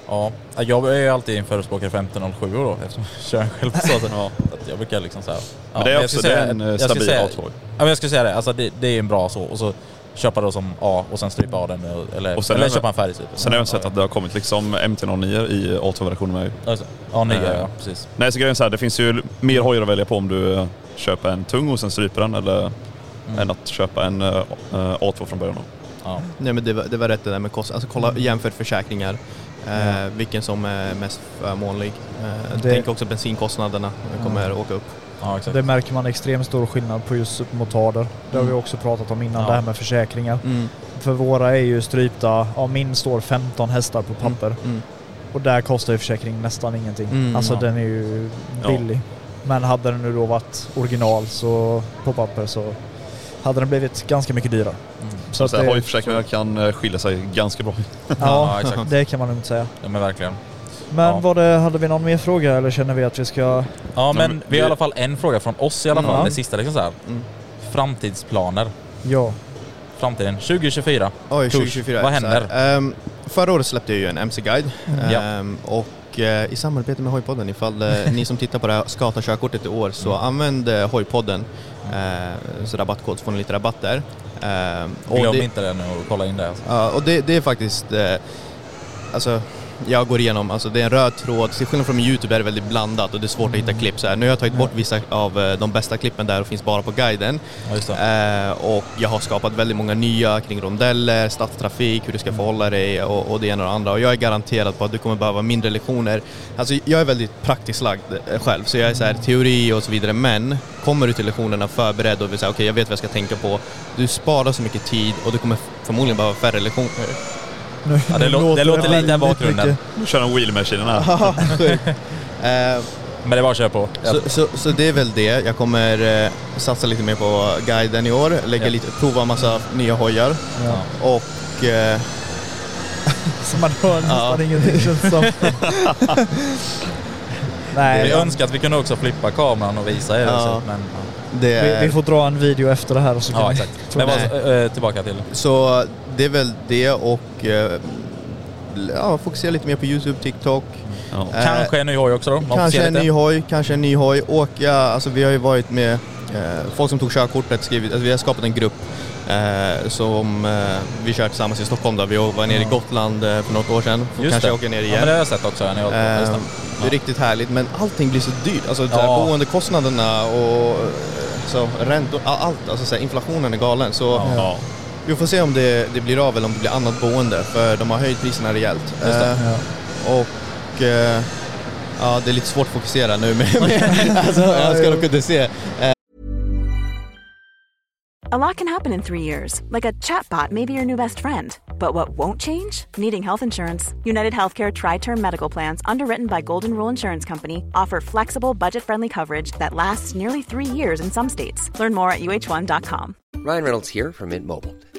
C: Ja, jag är ju alltid en förespråkare för 1507 då eftersom jag kör själv på så sätt.
A: Ja.
C: Jag brukar liksom så här. Ja,
A: Men det är
C: jag
A: också det är
C: säga-
A: en eh, stabil
C: säga-
A: A2.
C: Ja, men jag skulle säga det. Alltså det, det är en bra så. Och så köpa då som A och sen strypa av den. Eller,
A: Och sen
C: eller köpa en färdig typ.
A: Sen har jag sett att det har kommit liksom MT-09 i A2-versionen med.
C: Alltså, ja, nya
A: Eh,
C: ja, precis.
A: Nej, så grejen är så här, det finns ju mer hojar att välja på om du köper en tung och sen stryper den eller
C: Mm.
A: än att köpa en eh, eh, A2 från början. då.
C: Ja.
D: Nej men det var, det var rätt det där med kostnad. Alltså kolla,
B: Mm.
D: jämför försäkringar. Eh, vilken som är mest förmånlig. Eh,
B: Det-
D: Tänk också bensinkostnaderna kommer åka upp.
C: Ja.
B: Det märker man extremt stor skillnad på just supermotarder. Det har vi
D: Mm.
B: också pratat om innan,
C: Ja.
B: det här med försäkringar.
D: Mm.
B: För våra är ju strypta, ja min står 15 hästar på papper.
D: Mm.
B: Och där kostar ju försäkring nästan ingenting.
D: Mm,
B: alltså
C: ja.
B: den är ju billig. Men hade den nu då varit original så på papper så hade den blivit ganska mycket dyrare.
C: Mm.
A: Så
B: att
A: hojförsäkringar kan eh, skilja sig ganska bra.
B: Ja,
C: Ja, exakt.
B: det kan man lugnt säga.
C: Ja, men verkligen.
B: Men
C: Ja.
B: var det, hade vi någon mer fråga eller känner vi att vi ska...
C: Ja, men vi har i alla fall en fråga från oss i alla fall.
B: Mm.
C: Det sista liksom så här.
D: Mm.
C: Framtidsplaner.
B: Ja.
C: Framtiden 2024.
D: Oj,
C: Kurs.
D: 2024.
C: Vad händer?
D: ehm, förra året släppte jag ju en MC-guide.
C: Ja.
D: Ehm, och eh, i samarbete med Hojpodden, ifall eh, ni som tittar på det här ska ta körkortet i år, så
C: Mm.
D: använd eh, Hojpodden. Så rabattkod så får ni lite rabatt där. Ehm, och
C: Glöm
D: det-
C: inte det nu och kolla in det. Alltså.
D: Ja, och det, det är faktiskt, eh, alltså jag går igenom, alltså det är en röd tråd, till skillnad från Youtube är det väldigt blandat och det är svårt att hitta klipp så här. Nu har jag tagit bort vissa av eh, de bästa klippen där och finns bara på guiden.
C: Ja.
D: Eh, och jag har skapat väldigt många nya kring rondeller, stadstrafik, hur du ska förhålla dig och, och det ena och det andra. Och jag är garanterad på att du kommer behöva mindre lektioner. Alltså jag är väldigt praktiskt lagd eh, själv, så jag är så här, teori och så vidare. Men kommer du till lektionerna förberedd och vill säga okej jag vet vad jag ska tänka på. Du sparar så mycket tid och du kommer förmodligen behöva färre lektioner.
B: Nu,
C: Ja, det
B: nu
C: lå- det låter lite i bakgrunden.
A: Nu kör en wheelmaskinen här.
D: Eh,
C: Men det bara att köra på.
D: Så, så, så det är väl det. Jag kommer eh, satsa lite mer på guiden i år, lägga
C: Ja.
D: lite, prova massa nya hojar
B: Ja.
D: och eh,
B: Så man hör nästan ingenting känns som. Nej,
C: Vi
B: men-
C: önskar att vi kunde också flippa kameran och visa er.
D: Ja.
C: Så, men,
D: Det
B: vi, vi får dra en video efter det här och så kan
C: ja,
B: vi-
C: exakt. Men vad, eh, tillbaka till...
D: Så det är väl det och eh, ja, fokusera lite mer på Youtube, TikTok.
A: Ja.
D: Eh,
C: Kanske en ny hoj också då?
D: Kanske en ny hoj, kanske en ny hoj. Åka, alltså vi har ju varit med eh, folk som tog körkortet, skrivit, alltså vi har skapat en grupp eh, som eh, vi kör tillsammans i Stockholm då. Vi var nere i Gotland eh, för något år sedan.
C: Just
D: kanske
C: det.
D: åka ner
C: Ja,
D: igen.
C: men det har jag sett också. När jag,
D: Eh,
C: det.
D: är riktigt härligt men allting blir så dyrt. Alltså
C: Ja.
D: boendekostnaderna och eh, så, räntor, allt. Alltså så här, inflationen är galen. Så
A: Ja.
D: Vi får se om det, det blir av eller om det blir annat boende för de har höjt priserna rejält.
C: Just det.
D: Eh,
B: Ja.
D: och eh, ja, det är lite svårt att fokusera nu med, med alltså, jag ska nog kunna se.
H: A lot can happen in three years, like a chatbot may be your new best friend. But what won't change? Needing health insurance. United Healthcare Tri Term Medical Plans, underwritten by Golden Rule Insurance Company, offer flexible, budget friendly coverage that lasts nearly three years in some states. Learn more at uh1.com.
E: Ryan Reynolds here from Mint Mobile.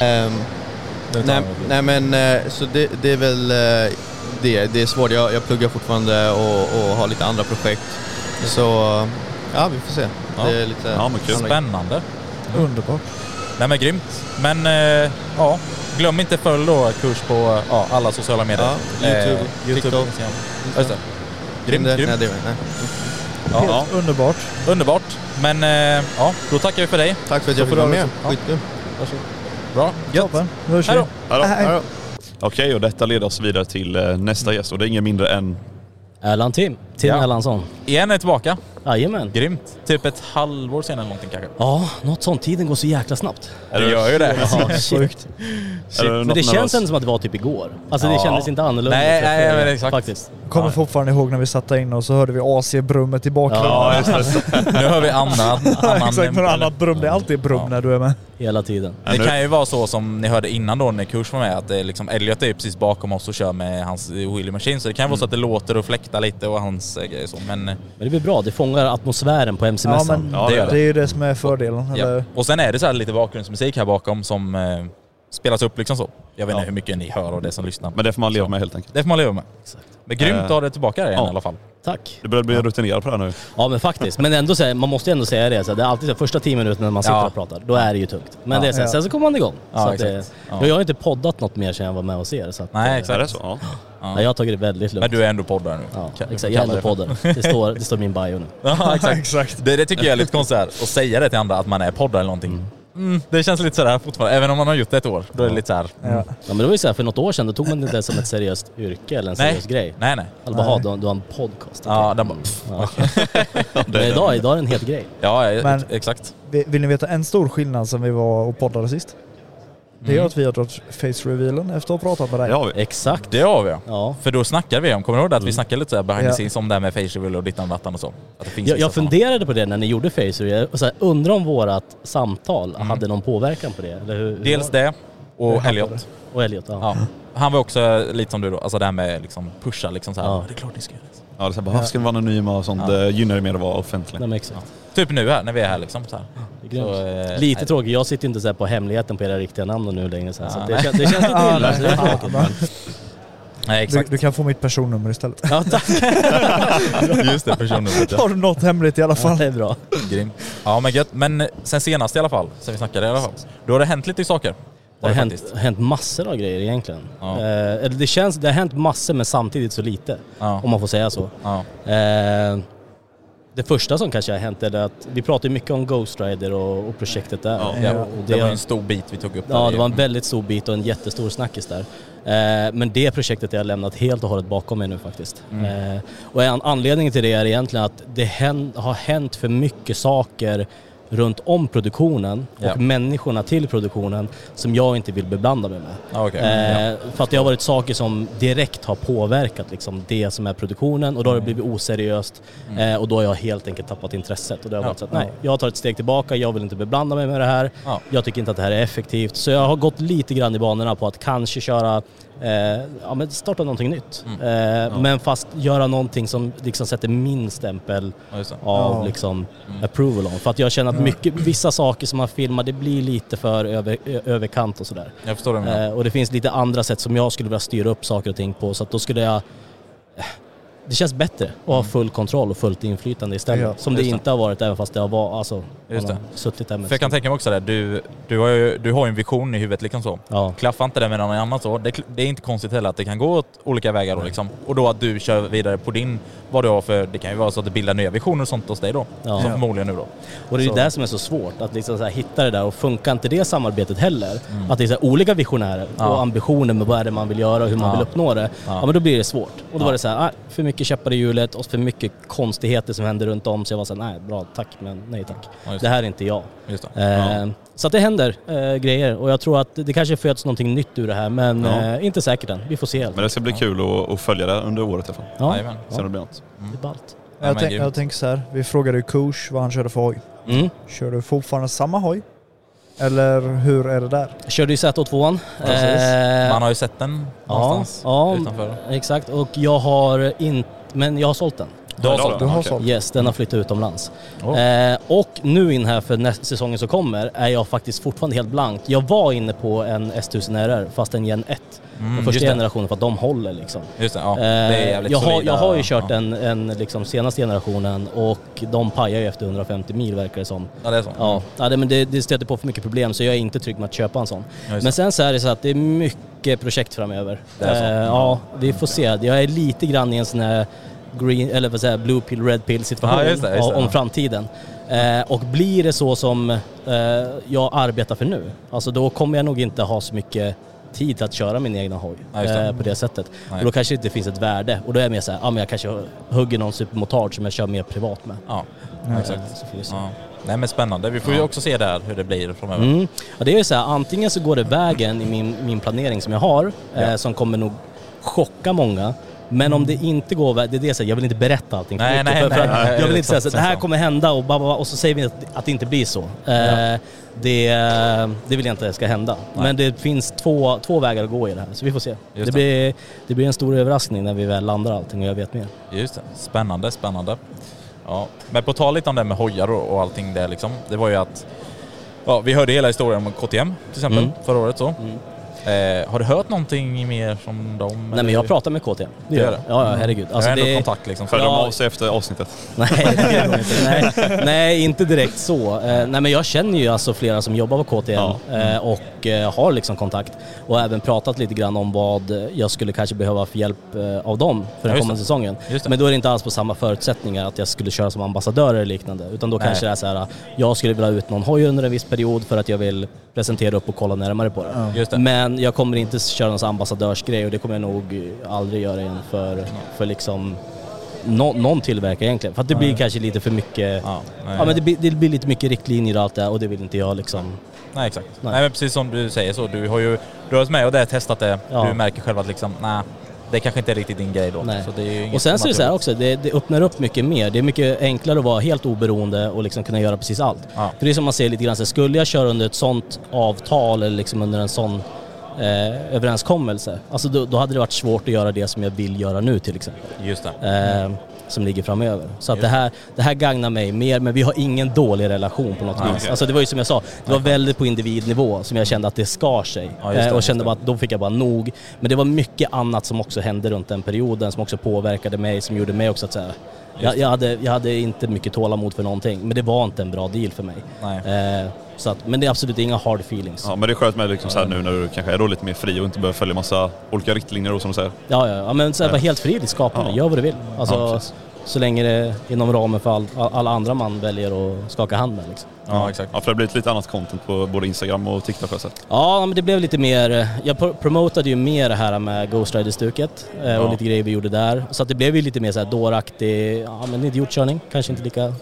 D: Ehm, nej, nej men eh, så det, det är väl eh, det. Det är svårt. Jag, jag pluggar fortfarande och, och har lite andra projekt. Så ja, vi får se.
C: Ja.
D: Det är lite
A: Ja, men kul.
C: Spännande.
B: Underbart.
C: Nej men grymt. Men eh, ja, glöm inte följ då kurs på ja, alla sociala medier.
D: Ja, YouTube, TikTok.
C: Instagram. Ja, Just det. Grymt, grymt.
D: nej, det, nej.
C: Ja, ja.
B: Helt underbart.
C: Underbart. Men eh, ja, då tackar vi för dig.
D: Tack för att jag fick vara med. Skitkul.
C: Bra. Gött.
B: Toppen. Nu hörs vi.
C: Hej då.
A: Hej. Okej, och detta leder oss vidare till eh, nästa gäst och det är ingen mindre än...
I: Erland Tim. Tim
C: Ja.
I: Erlandsson.
C: Igen är tillbaka.
I: Jajamän.
C: Grymt. Typ ett halvår sen eller någonting kanske.
I: Ja, något sånt. Tiden går så jäkla snabbt.
C: Det gör ju det.
I: Ja.
B: Sjukt.
I: Men det känns ändå som att det var typ igår. Alltså det
A: Ja.
I: kändes inte annorlunda.
C: Nej, nej,
I: eh,
C: men exakt.
I: Faktiskt.
B: Kommer
C: Ja.
B: fortfarande ihåg när vi satt där inne och så hörde vi AC-brummet i bakgrunden.
I: Ja,
C: Nu hör vi annan, annan
B: Exakt, något annat brum. Det är alltid brum
C: Ja.
B: när du är med.
I: Hela tiden.
C: Det kan ju vara så som ni hörde innan då när Kurs var med, att det är liksom, Elliot är ju precis bakom oss och kör med hans wheelie machine. Så det kan vara så att det låter och fläktar lite och hans eh, grejer så. Men
I: Men det blir bra. Det fångar atmosfären på
B: Ja,
I: MC-mässan.
B: men
C: Ja,
B: det,
C: det
B: är ju det som är fördelen.
C: ja.
B: Eller,
C: Och sen är det så här lite bakgrundsmusik här bakom som eh, spelas upp liksom så. Jag vet inte
A: Ja.
C: hur mycket ni hör och det som lyssnar.
A: Men det får man leva med helt enkelt.
C: Det får man leva med. Men grymt att
A: Eh,
C: ha det tillbaka igen
A: ja.
C: i alla fall.
I: Tack.
A: Du börjar bli rutinerad på det här nu.
I: Ja men faktiskt. Men ändå så här, man måste ju ändå säga det. Så här, det är alltid så här, första tio minuterna när man sitter
C: Ja.
I: och pratar, då är det ju tungt. Men
C: Ja.
I: det är så här,
B: Ja.
I: sen så kommer man igång.
C: Ja,
I: så att det,
C: exakt. Ja.
I: Nu har jag inte poddat något mer sedan jag var med hos er. Så att,
C: Nej,
I: eh,
C: exakt.
A: Är det så? Ja.
C: Ja,
I: jag har tagit det väldigt lugnt.
C: Men du är ändå poddare nu.
I: Ja,
C: Kan-
I: exakt. Jag är ändå poddare. Det står, det står min bio nu.
C: Ja, exakt.
B: Exakt.
C: Det, det tycker jag är lite konstigt här, att säga det till andra att man är poddare eller någonting. Mm, det känns lite sådär fortfarande, även om man har gjort det ett år. Då är det lite såhär... Mm.
B: Ja.
I: Ja, men det var ju så här, för något år sedan, då tog man det inte som ett seriöst yrke eller en
C: Nej.
I: seriös grej.
C: Nej, nej.
I: Alla bara, "Ha, du, har- du har en podcast.
C: Ja,
I: okej."
C: den bara,
I: Mm, ja. Men idag, idag är det en het grej.
C: Ja,
B: Men-
C: exakt.
B: Vi- Vill ni veta en stor skillnad sen vi var och poddade sist? Det är
C: Mm.
B: att vi har dragit face-revealen efter att ha pratat med dig.
A: Det har vi.
I: Exakt.
C: Det har vi ja. För då snackade vi om, kommer du ihåg det? Att vi snackade lite såhär behind
B: Ja.
C: the scenes om det här med face reveal och dittan dattan och så? Att det finns
I: Jag, jag
C: sådana.
I: funderade på det när ni gjorde Facer. Jag och så här, undrar om vårat samtal
C: Mm.
I: hade någon påverkan på det? Eller hur, hur
C: Dels det, och Elliot.
I: Och Elliot, ja.
C: Ja. Han var också lite som du då, alltså det här med liksom pusha liksom såhär,
I: Ja.
C: "Ja, det är klart ni ska göra det.
A: Ja, det är så här, bara, ska ni vara anonyma och sånt?
C: Ja.
A: Det gynnar ju mer att vara offentlig.
I: Nej, men exakt.
C: Typ nu här, när vi är här liksom så här.
I: Det är.
C: Så, eh,
I: Lite
C: nej.
I: tråkigt, jag sitter inte så här på hemligheten på era riktiga namn nu längre. Så, här, så
C: Ja,
I: det, det känns lite
B: Ja,
I: illa. det är tråkigt. Men,
C: Nej
B: Du,
C: exakt.
B: du kan få mitt personnummer istället.
I: ja, tack.
C: Just det, personnumret ja.
B: Har du något hemligt i alla
I: Ja,
B: fall?
I: det är bra.
C: Grymt. Ja men gött. Men sen senast i alla fall, sen vi snackade i alla fall. Då har det hänt lite saker.
I: Det har hänt, hänt massor av grejer egentligen.
C: Ja.
I: Eh, det, känns, det har hänt massor men samtidigt så lite.
C: Ja.
I: Om man får säga så.
C: Ja.
I: Eh, det första som kanske har hänt är det att vi pratar mycket om Ghost Rider och, och projektet där.
C: Ja.
I: Och
C: det var ju en stor bit vi tog upp
I: Ja, det var en väldigt stor bit och en jättestor snackis där. Eh, men det projektet har jag lämnat helt och hållet bakom mig nu faktiskt.
C: Mm.
I: Eh, och en anledning till det är egentligen att det har hänt för mycket saker runt om produktionen och
C: Ja.
I: människorna till produktionen som jag inte vill beblanda mig med.
C: Ja, okej.
I: Eh,
C: Ja.
I: För att det har varit saker som direkt har påverkat liksom, det som är produktionen och då har det blivit oseriöst eh, och då har jag helt enkelt tappat intresset. Och det har
C: Mm. Ja.
I: varit så att nej, jag tar ett steg tillbaka, jag vill inte beblanda mig med det här.
C: Ja.
I: Jag tycker inte att det här är effektivt. Så jag har gått lite grann i banorna på att kanske köra, eh, ja men starta någonting nytt.
C: Mm.
I: Eh, Men fast göra någonting som liksom sätter min stämpel
C: Ja,
I: av
B: Ja.
I: liksom approval on. För att jag känner att mycket, vissa saker som man filmar det blir lite för över, överkant och sådär.
C: Jag förstår det.
I: Eh, och det finns lite andra sätt som jag skulle vilja styra upp saker och ting på så att då skulle jag... Det känns bättre att ha full kontroll och fullt inflytande istället.
B: Ja,
I: som det
C: just det.
I: inte har varit även fast det har varit, alltså,
C: Just det.
I: suttit där med
C: För jag kan tänka mig också det, du, du, har ju, du har en vision i huvudet liksom så.
I: Ja.
C: Klaffar inte det med någon annan så, det, det är inte konstigt heller att det kan gå åt olika vägar då liksom. Och då att du kör vidare på din, vad du har för, det kan ju vara så att det bildar nya visioner och sånt hos dig då.
I: Ja.
C: Som förmodligen nu då.
I: Och det är ju det som är så svårt, att liksom så här hitta det där och funkar inte det samarbetet heller, att det är så här olika visionärer
C: Mm. Ja.
I: och ambitioner med vad är det man vill göra och hur man vill uppnå det, ja. Men då blir det svårt. Och då var det så här, ah, för mycket käppar i hjulet och för mycket konstigheter som händer runt om så jag var så här, nej bra tack men nej tack.
C: Ja,
I: det här är inte jag.
C: Just det.
I: Eh,
C: Ja.
I: Så att det händer eh, grejer och jag tror att det kanske föds någonting nytt ur det här men
A: Ja.
I: eh, inte säkert än. Vi får se.
A: Men det ska bli kul att, att följa det under året i alla fall.
I: Ja,
C: Jajamän.
A: Se om det blir något.
I: det är ballt.
C: Ja,
B: Jag, tänk, jag tänker så här, vi frågade ju Kurs vad han körde för hoj.
I: Mm.
B: Kör du fortfarande samma hoj? Eller hur är det där?
I: Jag körde ju ZH2an.
C: Precis.
I: Eh,
C: Man har ju sett den
I: ja,
C: någonstans
I: ja,
C: utanför.
I: exakt. Och jag har inte, men jag har sålt den.
C: Du har
A: Ja,
C: sålt
B: Du
C: den?
B: har sålt?
I: Yes, den har flyttat utomlands.
C: Oh.
I: Eh, och nu in här för nästa säsongen som kommer är jag faktiskt fortfarande helt blank. Jag var inne på en S1000RR fast en Gen 1.
C: Mm,
I: den första generationen för att de håller liksom.
C: Just det, ja.
I: Eh,
C: det är jävligt
I: jag, har, jag har ju kört
C: ja.
I: en, en liksom senaste generationen och de pajar ju efter 150 mil verkar det som.
C: Ja, det är så.
I: Ja, ja det, men det, det stöter på för mycket problem så jag är inte trygg med att köpa en sån.
C: Ja,
I: Men sen så är det så att det är mycket projekt framöver.
C: Det är så?
I: Eh, ja, vi får se. Jag är lite grann i en sån här green, eller vad säger blue pill, red pill situation
C: Ja, just det, just det,
I: om framtiden. Eh, och blir det så som eh, jag arbetar för nu, alltså då kommer jag nog inte ha så mycket tid att köra min egna hoj
C: Ja, det.
I: eh, på det sättet.
C: Nej.
I: Och då kanske det inte finns ett värde. Och då är jag mer såhär, ja men jag kanske hugger någon supermotard som jag kör mer privat med.
C: Ja,
I: Eh,
C: exakt.
I: så se.
C: Ja. Nej men spännande. Vi får ju också se där hur det blir framöver.
I: Mm. Ja, det är ju så här, antingen så går det vägen i min, min planering som jag har, eh,
C: Ja.
I: som kommer nog chocka många. Men om det inte går vägen, det är det jag säger, jag vill inte berätta allting
C: Nej,
I: mycket,
C: nej,
I: för, för
C: nej,
I: Jag vill inte säga att det här
C: så.
I: kommer hända och, bara, och så säger vi att, att det inte blir så. Eh, det, det vill jag inte ska hända.
C: Nej.
I: Men det finns två, två vägar att gå i det här, så vi får se. Det
C: det.
I: blir, det blir en stor överraskning när vi väl landar allting och jag vet mer.
C: Just det. Spännande, spännande. Ja. Men på tal lite om det med hojar och, och allting det liksom. Det var ju att Ja, vi hörde hela historien om KTM till exempel
I: Mm.
C: förra året så.
I: Mm.
C: Eh, har du hört någonting mer från dem?
I: Nej men jag pratar med KTM. Det gör jag. Ja, ja herregud.
C: Alltså,
I: Alltså,
C: jag har ändå
I: det,
C: kontakt liksom.
A: Följer de
I: Ja.
A: av sig efter avsnittet?
I: Nej, det de inte. nej, nej, inte direkt så. Eh, nej, men jag känner ju alltså flera som jobbar på KTM
A: Ja.
I: eh, och eh, har liksom kontakt och även pratat lite grann om vad jag skulle kanske behöva för hjälp eh, av dem för den kommande
C: det.
I: säsongen.
C: Det.
I: Men då är det inte alls på samma förutsättningar att jag skulle köra som ambassadör eller liknande utan då
C: Nej.
I: kanske det är så här, jag skulle vilja ut någon hoj under en viss period för att jag vill presentera upp och kolla närmare på det.
C: Just det.
I: Men jag kommer inte köra någon ambassadörsgrej och det kommer jag nog aldrig göra igen för, för liksom nå, någon tillverkare egentligen. För att det blir kanske lite för mycket, ja,
C: Ja, nej,
I: men det, blir- det blir lite mycket riktlinjer och allt det här och det vill inte jag liksom.
C: nej exakt.
I: Nej.
C: Nej. men precis som du säger så, du har ju du har varit med och det, testat det.
I: Ja.
C: Du märker själv att liksom, nej, det kanske inte är riktigt din grej då.
I: Nej. Och sen så är det så här också, det, det öppnar upp mycket mer. Det är mycket enklare att vara helt oberoende och liksom kunna göra precis allt.
C: Ja.
I: För det är som man ser lite grann, så skulle jag köra under ett sånt avtal eller liksom under en sån eh, överenskommelse, alltså då, då hade det varit svårt att göra det som jag vill göra nu till exempel.
C: Just det.
I: eh, som ligger framöver. Så att det här, det här gagnar mig mer, men vi har ingen dålig relation på något
C: Nej,
I: vis.
A: okej.
I: Alltså det var ju som jag sa, det var väldigt på individnivå som jag kände att det skar sig.
C: Just det,
I: och kände bara att då fick jag bara nog. Men det var mycket annat som också hände runt den perioden som också påverkade mig, som gjorde mig också att säga jag, jag, hade, jag hade inte mycket tålamod för någonting, men det var inte en bra deal för mig. Eh, så att, men det är absolut inga hard feelings.
A: Ja, men det är skönt med liksom så här nu när du kanske är då lite mer fri och inte behöver följa massa olika riktlinjer då, som du säger.
I: Ja, ja, ja men så här, var helt fri i ditt skapande.
A: Ja.
I: Gör vad du vill. Alltså,
A: Ja,
I: så länge det är inom ramen för all, alla andra man väljer att skaka hand med. Liksom.
C: Ja, exakt.
A: Ja, för det har blivit lite annat content på både Instagram och TikTok har jag sett.
I: Ja, men det blev lite mer... Jag pro- promotade ju mer det här med Ghost Rider-stuket eh, och
A: Ja.
I: lite grejer vi gjorde där. Så att det blev ju lite mer så här dåraktig, ja men idiotkörning. Kanske inte lika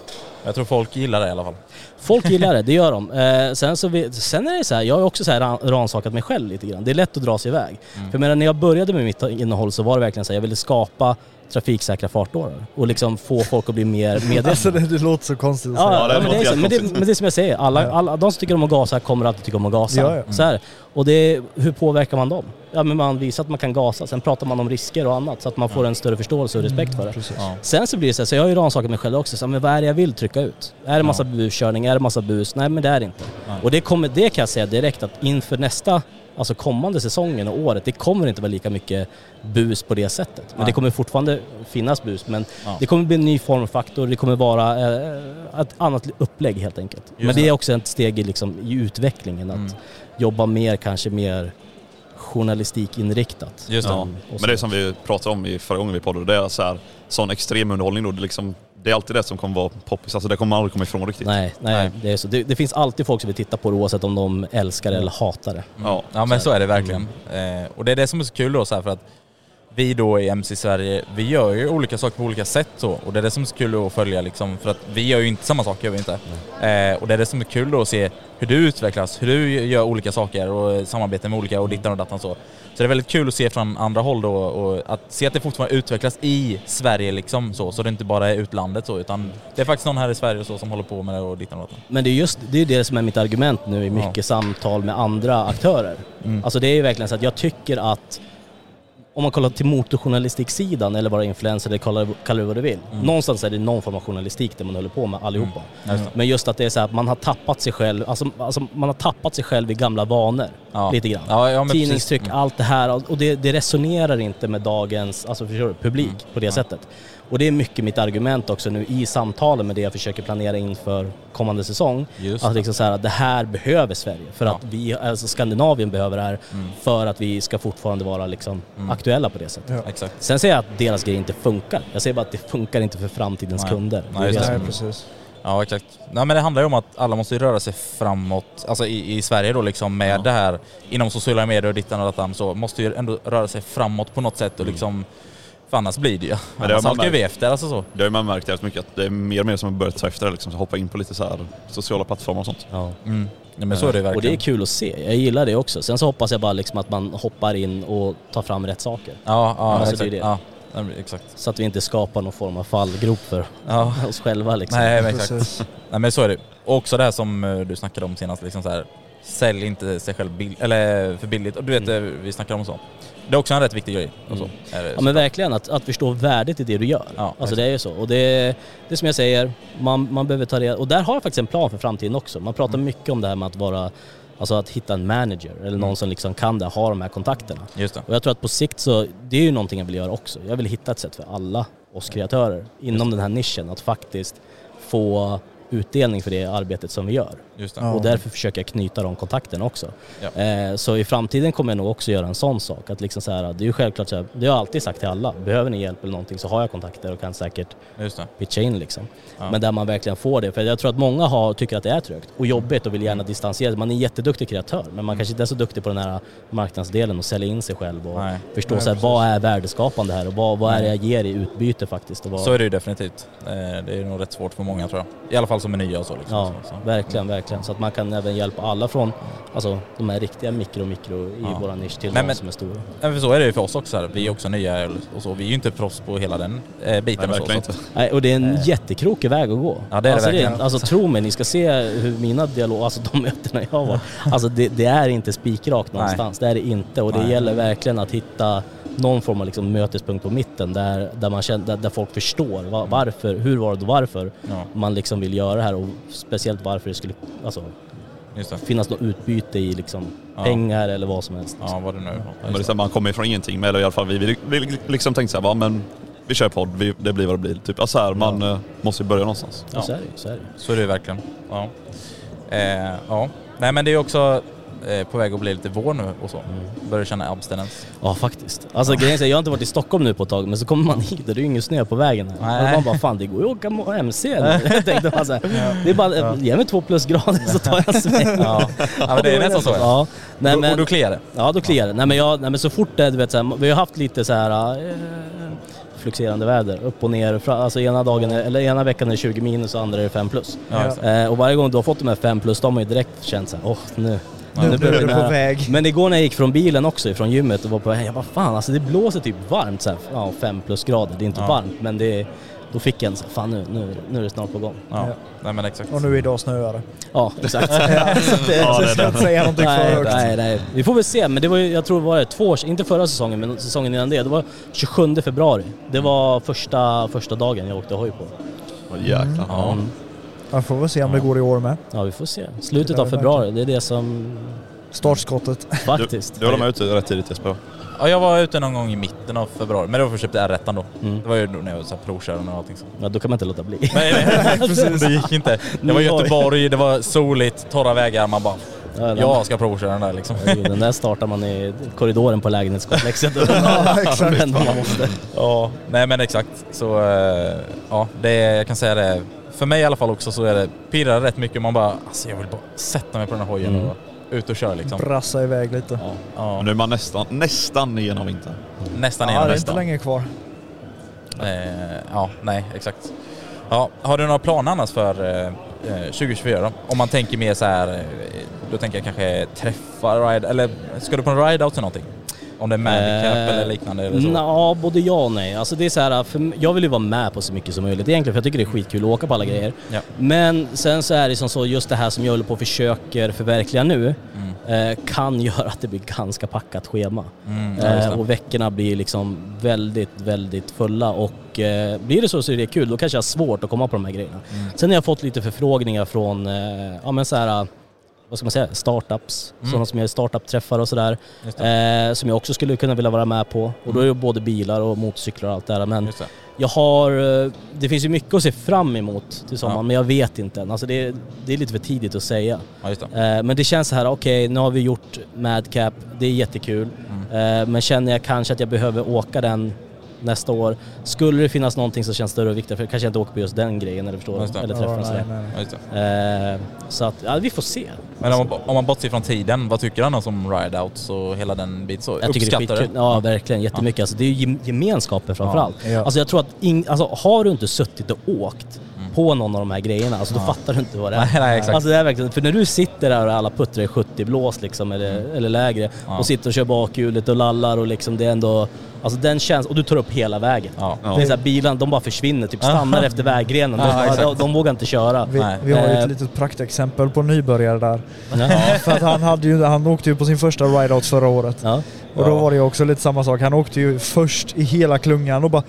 C: Jag tror folk gillar det i alla fall.
I: Folk gillar det, det gör de. Eh, sen, så vi, sen är det så här, jag har också så här ran- ransakat mig själv lite grann. Det är lätt att dra sig iväg.
C: Mm.
I: För när jag började med mitt innehåll så var det verkligen så här, jag ville skapa trafiksäkra fartårar och liksom få folk att bli mer medvetna.
B: Alltså det, det låter så konstigt att säga.
I: Ja, ja, men, det är så, men, det, men det är som jag säger, alla, alla, de som tycker om att gasa kommer alltid tycka om att gasa.
B: Ja, ja.
I: Så här. Och det, hur påverkar man dem? Ja men man visar att man kan gasa, sen pratar man om risker och annat så att man får en större förståelse och respekt för det.
C: Ja.
I: Sen så blir det så här, så jag har ju rannsakat mig själv också, så här, men vad är det jag vill trycka ut? Är det massa buskörning? Är det massa bus? Nej men det är det inte. Och det, kommer, det kan jag säga direkt att inför nästa, alltså kommande säsongen och året, det kommer inte vara lika mycket bus på det sättet. Men det kommer fortfarande finnas bus, men
C: Ja.
I: det kommer bli en ny formfaktor, det kommer vara eh, ett annat upplägg helt enkelt. men det är också ett steg i, liksom, i utvecklingen, att
C: Mm.
I: jobba mer, kanske mer journalistikinriktat.
C: Just det.
A: Ja.
I: Och
A: Men det är som vi pratade om i förra gången vi poddade, det är så här, sån extremunderhållning då, det liksom, det är alltid det som kommer vara poppis, alltså det kommer man aldrig komma ifrån riktigt.
I: Nej, nej, Det, är så. Det, det finns alltid folk som vill titta på det oavsett om de älskar det eller hatar det.
A: Ja.
C: Ja men så är det verkligen. Eh, och det är det som är så kul då så här, för att vi då i MC Sverige, vi gör ju olika saker på olika sätt så. Och det är det som är så kul att följa liksom, för att vi gör ju inte samma sak, gör vi inte. Eh, och det är det som är kul då att se hur du utvecklas, hur du gör olika saker och samarbete med olika och dittan och dattan så. Så det är väldigt kul att se från andra håll då och att se att det fortfarande utvecklas i Sverige liksom så. Så det inte bara är utlandet så utan det är faktiskt någon här i Sverige så som håller på med det och dittan och dattan.
I: Men det är just det, är det som är mitt argument nu i mycket samtal med andra aktörer.
C: Mm.
I: Alltså det är ju verkligen så att jag tycker att om man kollar till motorjournalistiksidan eller vara influencer eller kalla det, kalla det vad du vill.
C: Mm.
I: Någonstans är det någon form av journalistik det man håller på med allihopa.
C: Det.
I: Men just att det är så här att man har tappat sig själv, alltså, alltså man har tappat sig själv i gamla vanor.
C: Ja.
I: Lite grann.
C: Ja, ja,
I: Tidningstryck.
C: Mm.
I: allt det här och det, det resonerar inte med dagens, alltså förstår du, publik
C: Mm.
I: på det sättet. Och det är mycket mitt argument också nu i samtalen med det jag försöker planera inför kommande säsong.
C: Just
I: att
C: det.
I: liksom så här, att det här behöver Sverige för
C: Ja.
I: att vi, alltså Skandinavien behöver det här
C: Mm.
I: för att vi ska fortfarande vara liksom aktuella på det sättet.
B: Ja.
C: Exakt.
I: Sen säger jag att deras grej inte funkar. Jag säger bara att det funkar inte för framtidens
C: Nej.
I: kunder.
C: Nej,
I: det är
C: det.
I: det
B: Nej,
I: som-
B: precis.
C: Ja exakt. Nej men det handlar ju om att alla måste röra sig framåt, alltså i, i Sverige då liksom med
A: Ja.
C: det här inom sociala medier och dittan och dattan så måste ju ändå röra sig framåt på något sätt och liksom för annars blir det ju,
A: det har
C: annars
A: man
C: halkar vi efter alltså så.
A: Det har man märkt jävligt mycket att det är mer och mer som har börjat ta efter det, liksom, så hoppa in på lite så här sociala plattformar och sånt.
I: Ja.
C: Mm. Ja, men så är det ju
I: Och det är
C: verkligen.
I: kul att se. Jag gillar det också. Sen så hoppas jag bara liksom att man hoppar in och tar fram rätt saker.
C: Ja, ja,
I: Alltså,
C: exakt.
I: det är det.
C: Ja, nej, men exakt.
I: Så att vi inte skapar någon form av fallgrop för
C: Ja.
I: oss själva liksom.
C: Nej men exakt. Nej men så är det. Och också det här som eh, du snackade om senast, liksom så här, sälj inte sig själv bill- eller för billigt. Och du vet, eh, vi snackade om så. Det är också en rätt viktig grej. Och så. Är det
I: Ja men verkligen, att, att förstå värdet i det du gör.
C: Ja,
I: alltså det är ju så. Och det, det är som jag säger, man, man behöver ta reda... Och där har jag faktiskt en plan för framtiden också. Man pratar
C: Mm.
I: mycket om det här med att vara... Alltså att hitta en manager eller någon som liksom kan det, ha de här kontakterna.
C: Just det.
I: Och jag tror att på sikt så, det är ju någonting jag vill göra också. Jag vill hitta ett sätt för alla oss kreatörer inom den här nischen att faktiskt få utdelning för det arbetet som vi gör.
C: Just det.
B: Ja.
I: Och därför försöker jag knyta de kontakterna också.
C: Ja.
I: Eh, så i framtiden kommer jag nog också göra en sån sak. Att liksom så här, det är ju självklart så här, det har jag alltid sagt till alla. Behöver ni hjälp eller någonting så har jag kontakter och kan säkert
C: Just det.
I: pitcha in liksom.
C: Ja.
I: Men där man verkligen får det. För jag tror att många har, tycker att det är trögt och jobbigt och vill
C: Mm.
I: gärna distansera sig. Man är en jätteduktig kreatör men man kanske inte är så duktig på den här marknadsdelen och sälja in sig själv och
C: Nej.
I: förstå
B: Nej,
I: så här, vad är värdeskapande här och vad, vad är det
C: Nej.
I: jag ger i utbyte faktiskt. Och vad,
C: Så är det ju definitivt. Eh, Det är nog rätt svårt för många tror jag. I alla fall som är nya och så. Liksom.
I: Ja,
C: så, så.
I: verkligen, verkligen. Så att man kan även hjälpa alla från alltså, de här riktiga mikro, mikro i
C: Ja.
I: våra nisch till
C: Nej,
I: de
C: men-
I: som är stora.
C: Ja, för så är det ju för oss också. Här. Vi är också nya och så. Vi är ju inte proffs på hela den eh, biten.
A: Nej,
C: och så,
A: inte.
I: Nej, och det är en jättekrokig väg att gå.
C: Ja, det är det
I: alltså,
C: verkligen.
I: alltså tro mig, ni ska se hur mina dialoger, alltså de mötena jag har varit, alltså det, det är inte spikrakt någonstans. Det är det inte och det
C: Nej.
I: gäller verkligen att hitta någon form av liksom mötespunkt på mitten där, där, man känner, där, där folk förstår va- varför, hur var det och varför
C: Ja,
I: man liksom vill göra det här och speciellt varför det skulle alltså,
C: just det.
I: finnas något utbyte i liksom
C: Ja.
I: pengar eller vad som helst.
C: Ja, vad det nu är.
A: Men det är så här, man kommer ifrån ingenting med, eller i alla fall vi, vi, vi liksom tänkte såhär, men vi kör podd, vi, det blir vad det blir. Typ. Alltså här, man eh, måste ju börja någonstans.
I: Ja. Så är det ju, så är det ju.
C: Så är det verkligen. Ja. Eh, ja. Nej men det är också eh, på väg att bli lite vår nu och så. Börjar känna abstinens.
I: Ja faktiskt. Alltså grejen är, jag har inte varit i Stockholm nu på ett tag men så kommer man hit och det är ju ingen snö på vägen här.
C: Nej.
I: Och man bara fan det går ju att åka MC nu. Tänkte man så här, det är bara, ge mig två plusgrader så tar jag en sväng.
C: Ja, ja men det är nästan så. Ja.
I: Ja, nej, men,
C: och då kliar det.
I: ja då kliar det. Nej men, jag, nej men så fort det, du vet så här, vi har haft lite så här eh, fluxerande väder. Upp och ner. Alltså ena, dagen eller ena veckan är det 20 minus och andra är det 5 plus.
C: Ja,
I: Eh, och varje gång du har fått de här 5 plus, då har man ju direkt känt såhär, åh nu.
B: Nu är det på väg.
I: Men igår när jag gick från bilen också, ifrån gymmet och var på väg, jag bara fan alltså det blåser typ varmt såhär, ja 5 plus grader. Det är inte
C: Ja.
I: varmt men det är, då fick jag en så fan nu, nu, nu är det snart på gång.
C: Ja.
B: Ja.
C: Nej men exakt.
B: Och nu idag snöar det.
I: Ja, exakt.
B: Ja, så att det,
A: Ja,
B: så
A: det
B: jag ska inte säga någonting för
I: nej,
B: högt.
I: nej, nej. Vi får väl se, men det var ju, jag tror det var det två år, inte förra säsongen, men säsongen innan det. Det var 27 februari. Det var första, första dagen jag åkte hoj på.
A: Åh, Jäklar.
C: Ja.
B: Jag får väl se om det går i år med.
I: Ja, vi får se. Slutet av februari, det är det som
B: Startskottet.
I: faktiskt.
A: Du håller med ute rätt tidigt Jesper?
C: Ja, jag var ute någon gång i mitten av februari, men det var för att jag köpte R1 då.
I: Mm.
C: Det var ju då när jag var så provkörande och allting så.
I: Ja, då kan man inte låta bli.
C: Nej, nej, precis. Det gick inte. Det var Göteborg, det var soligt, torra vägar, man bara
I: Ja,
C: jag ska provköra den där liksom.
I: Den där startar man i korridoren på lägenhetskomplexet.
B: Ja, exakt.
I: Men man måste.
C: Ja, nej men exakt. Så eh, ja, det, jag kan säga det. För mig i alla fall också så är det, pirrar rätt mycket. Man bara, alltså jag vill bara sätta mig på den här hojen
I: Mm.
C: och ut och köra liksom.
B: Brassa iväg lite.
I: Ja.
C: Ja,
A: Men nu är man nästan, nästan igenom vintern.
C: nästan
B: Ja,
C: igenom
B: det är inte
C: nästan.
B: länge kvar.
C: Eh, ja, nej exakt. Ja, har du några planer annars för eh, eh, 2024 då? Om man tänker mer så här, eh, då tänker jag kanske träffa ride, eller ska du på en ride-out eller någonting? Om det är Madcap
I: Eh,
C: eller liknande eller så?
I: Ja, både ja och nej. Alltså det är så här, för jag vill ju vara med på så mycket som möjligt egentligen för jag tycker det är skitkul att åka på alla grejer.
C: Ja.
I: Men sen så är det som så, just det här som jag håller på och försöker förverkliga nu eh, kan göra att det blir ganska packat schema.
C: Mm,
I: Eh, och veckorna blir liksom väldigt, väldigt fulla och eh, blir det så så är det kul. Då kanske jag har svårt att komma på de här grejerna.
C: Mm.
I: Sen har jag fått lite förfrågningar från, eh, ja men så här, vad ska man säga, startups.
C: Mm.
I: Sådana som gör startup-träffar och sådär. Eh, som jag också skulle kunna vilja vara med på. Och då är det både bilar och motorcyklar och allt det där. Men
C: det.
I: jag har, eh, det finns ju mycket att se fram emot till sommaren
C: Ja.
I: men jag vet inte än. Alltså det, är- det är lite för tidigt att säga.
C: Ja, det.
I: Eh, Men det känns så här, okej nu har vi gjort Madcap, det är jättekul.
C: Mm.
I: Eh, Men känner jag kanske att jag behöver åka den nästa år. Skulle det finnas någonting som känns större och viktigare, för kanske jag inte åker på just den grejen eller förstår
C: Just det.
I: Eller
B: Ja,
I: träffar och
B: nej,
I: sådär.
B: nej, nej.
C: Ja, just det.
I: Eh, Så att, ja vi får se.
C: Men om man, om man bortser från tiden, vad tycker han om ride-outs och hela den biten? Så
I: Jag tycker det är
C: uppskattar.
I: Ja verkligen, jättemycket. Alltså, det är ju gem- gemenskapen framförallt.
B: Ja.
I: Alltså jag tror att, ing, alltså, har du inte suttit och åkt på någon av de här grejerna, alltså då fattar du inte vad det är.
C: Nej, nej, exakt.
I: Alltså det är verkligen, för när du sitter där och alla puttrar i 70 blås liksom, eller, eller lägre,
C: Ja.
I: och sitter och kör bakhjulet och lallar och liksom det är ändå, alltså den känns, och du tar upp hela vägen.
C: Ja.
A: Ja.
I: Det är så här, bilarna, de bara försvinner, typ stannar efter väggrenen. De,
C: Ja,
I: de, de vågar inte köra.
B: Vi,
C: Nej.
B: vi har ju
I: Eh.
B: ett litet praktexempel på nybörjare där.
I: Ja.
B: För att han, hade ju, han åkte ju på sin första ride-out förra året.
I: Ja.
B: Och då var det ju också lite samma sak. Han åkte ju först i hela klungan och bara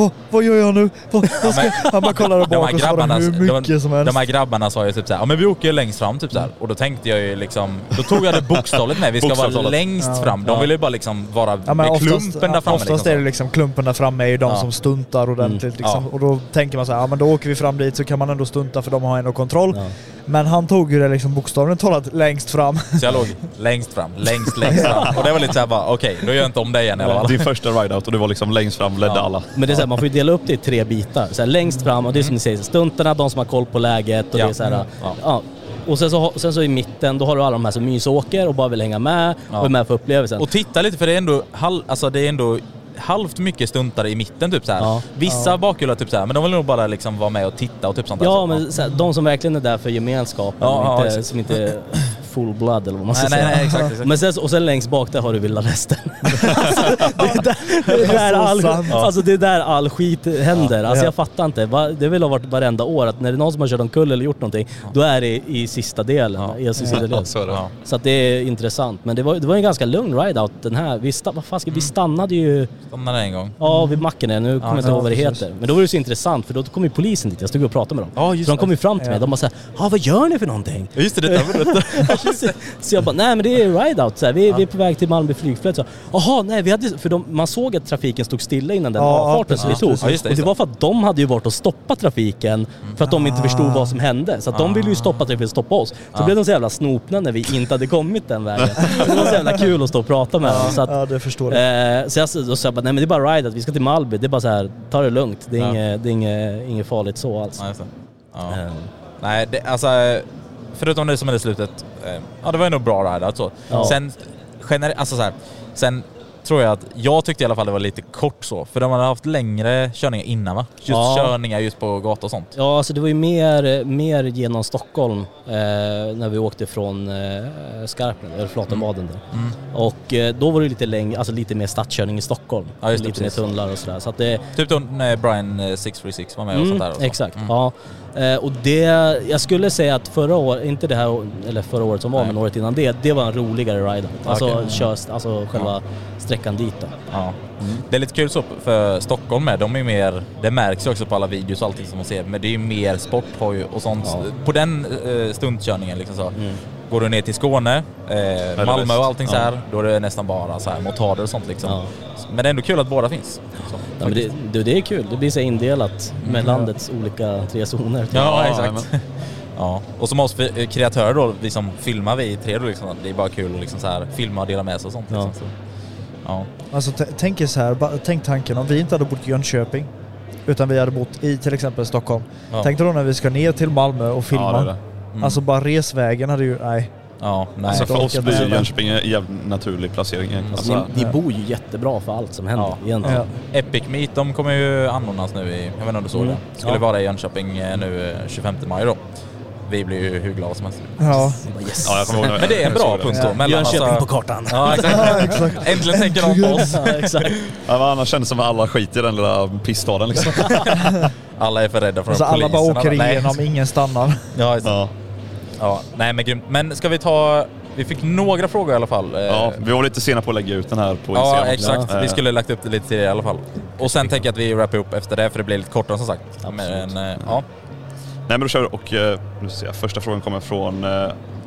B: vad, vad gör jag nu? Vad, vad ska? Han bara kollade
C: De här
B: bak och
C: grabbarna,
B: hur mycket
C: de,
B: som helst.
C: de här grabbarna sa ju typ såhär, ja men vi åker längst fram typ såhär. Och då tänkte jag ju liksom, då tog jag det bokstavligt med, vi ska vara längst
B: Ja.
C: fram. De
I: Ja.
C: ville ju bara liksom vara
B: Ja,
C: med
B: oftast,
C: klumpen där framme.
B: oftast
C: liksom,
B: är det liksom klumpen där framme är ju de
C: Ja.
B: som stuntar ordentligt.
I: Mm.
B: Liksom.
C: Ja.
B: Och då tänker man så här, ja men då åker vi fram dit så kan man ändå stunta för de har ändå kontroll. Men han tog ju det liksom bokstavligt talat längst fram.
C: Så jag låg längst fram, längst, längst fram. Och det var lite såhär bara, okej, då gör jag inte om det igen i alla fall.
A: Din första ride-out och du var liksom längst fram, ledde
C: Ja.
A: alla.
I: Men det är så här, man får ju dela upp det i tre bitar. Så här, längst fram, och det är som ni säger, stuntarna, de som har koll på läget och
C: Ja.
I: det är så här,
C: Mm.
I: ja.
C: Ja.
I: Och sen så, sen så i mitten, då har du alla de här som mysåker och bara vill hänga med
C: Ja.
I: och är med för upplevelsen.
C: Och titta lite för det är ändå, halv, alltså det är ändå halvt mycket stuntare i mitten typ såhär.
I: Ja.
C: Vissa bakhjular typ såhär, men de vill nog bara liksom vara med och titta och typ sånt där.
I: ja,
C: Så,
I: men så här, de som verkligen är där för gemenskapen,
C: Ja, ja,
I: inte, som inte full blood eller vad man ska
C: Nej, nej,
I: säga.
C: nej, exakt, exakt.
I: Men sen, och sen längst bak där har du vilda västern. alltså, det är där, det är där, all, alltså, det är där all skit händer. Alltså
B: Ja.
I: jag fattar inte. Det vill ha varit varenda år att när det är någon som har kört omkull eller gjort någonting, då är det i sista delen.
C: Ja.
I: I sista delen.
A: Så är det.
C: Ja.
I: Så att det är intressant. Men det var, det var en ganska lugn ride-out den här. Vi, sta, vad fan ska, vi stannade ju
C: Stannade en gång.
I: ja, vid macken. Nu kommer jag inte ihåg vad det heter. Men då var det så intressant för då kom ju polisen dit. Jag stod och pratade med dem.
C: Ja, just
I: så de kom
C: det.
I: ju fram till mig. De bara såhär, ja vad gör ni för någonting?
C: Ja, Just det, detta var detta.
I: så, så jag bara, nej men det är ride-out. Så här, vi, vi är på väg till Malmö flygplats. Så, Jaha, nej vi hade... För de, man såg att trafiken stod stilla innan den
B: Ja,
I: avfarten
B: ja,
I: som vi tog.
C: Ja, just det,
I: och
C: just
I: det
C: det.
I: var för att de hade ju varit och stoppat trafiken för att de inte förstod vad som hände. Så att de ville ju stoppa trafiken och stoppa oss. Så blev de så jävla snopna när vi inte hade kommit den vägen. Så det var så jävla kul att stå och prata med dem. Så att,
B: Ja, det förstår jag.
I: Eh, så jag jag bara, nej men det är bara ride, att vi ska till Malby. Det är bara så här, ta det lugnt. Det är,
C: Ja.
I: inget, det är inget, inget farligt så alls.
C: Ja, det. Ja.
I: Eh,
C: Nej, det, alltså förutom det som är det slutet, eh, ja det var ändå bra ride alltså.
I: Ja.
C: Sen, gener- alltså så här, sen tror jag att, jag tyckte i alla fall det var lite kort så, för de hade haft längre körningar innan va? Just
I: Ja.
C: körningar just på gata och sånt.
I: Ja, alltså det var ju mer, mer genom Stockholm eh, när vi åkte från eh, Skarpnäck, eller Flatenbaden där.
C: Mm.
I: Och eh, då var det lite längre, alltså lite mer stadskörning i Stockholm.
C: Ja, just det,
I: lite mer
C: precis.
I: tunnlar och sådär. Så att det,
C: Typ då när Brian eh, 636 var med och
I: Mm,
C: sånt där. Och så.
I: exakt,
C: Mm.
I: ja. Eh, och det, jag skulle säga att förra året, inte det här eller förra året som var,
C: Nej.
I: men året innan det, det var en roligare ride. Alltså,
C: Okej.
I: körs, alltså själva sträckan dit då.
C: Ja. Det är lite kul så för Stockholm med, de är mer, det märks ju också på alla videos och allting som man ser, men det är ju mer sporthoj och sånt.
I: Ja.
C: På den eh, stuntkörningen liksom så.
I: Mm.
C: Går du ner till Skåne, eh, Malmö och allting så
I: Ja.
C: här, då är det nästan bara så här motarder och sånt liksom.
I: Ja.
C: Men det är ändå kul att båda finns. Så,
I: Ja, men det, det, det är kul, det blir så indelat med
C: Mm.
I: landets olika tre zoner. typ.
C: Ja,
A: Ja,
C: exakt. Ja. Och som oss kreatörer då, vi som filmar vi tre då liksom, det är bara kul att liksom så här filma och dela med sig och sånt.
I: Ja.
C: Liksom, så. Ja.
B: Alltså tänk er så här, tänk tanken om vi inte hade bott i Jönköping utan vi hade bott i till exempel Stockholm.
C: Ja.
B: Tänk dig då när vi ska ner till Malmö och filma.
A: Ja, det.
C: Mm.
B: Alltså bara resvägen hade ju, nej.
C: ja, nej.
A: Alltså för oss blir. Jönköping en jävligt naturlig placering.
I: Alltså,
A: Alltså,
I: ni, ni bor ju jättebra för allt som händer
C: Ja.
I: egentligen.
B: Ja.
C: Epic Meet, de kommer ju anordnas nu i, jag vet inte om du såg
I: Mm.
C: det? Skulle
I: Ja.
C: vara i Jönköping eh, nu eh, 25 maj då. Vi blir ju hur glada som helst.
B: Ja.
I: Yes.
A: ja, jag kommer ihåg
C: Men det är en bra punkt då.
B: Ja.
C: Mellan,
I: Jönköping
C: alltså-
I: på kartan.
C: Ja, exakt. Äntligen tänker de på oss.
I: Ja, exakt.
A: Ja, annars känns det som att alla skiter i den lilla pissstaden liksom.
C: Alla är för rädda för
B: Alltså alla
C: polisen.
B: bara åker igenom, ingen stannar.
C: Ja, det.
A: Ja.
C: ja, nej men grymt. Men ska vi ta, vi fick några frågor i alla fall. Eh,
A: ja, vi var lite sena på att lägga ut den här på
C: Ja,
A: Instagram.
C: exakt.
A: Eh,
C: Vi skulle lagt upp det lite tidigare i alla fall. Och sen tänker jag att vi wrappar upp efter det, för det blir lite kortare som sagt. Men, eh, ja.
A: Nej men då kör vi och eh, nu ser jag, första frågan kommer från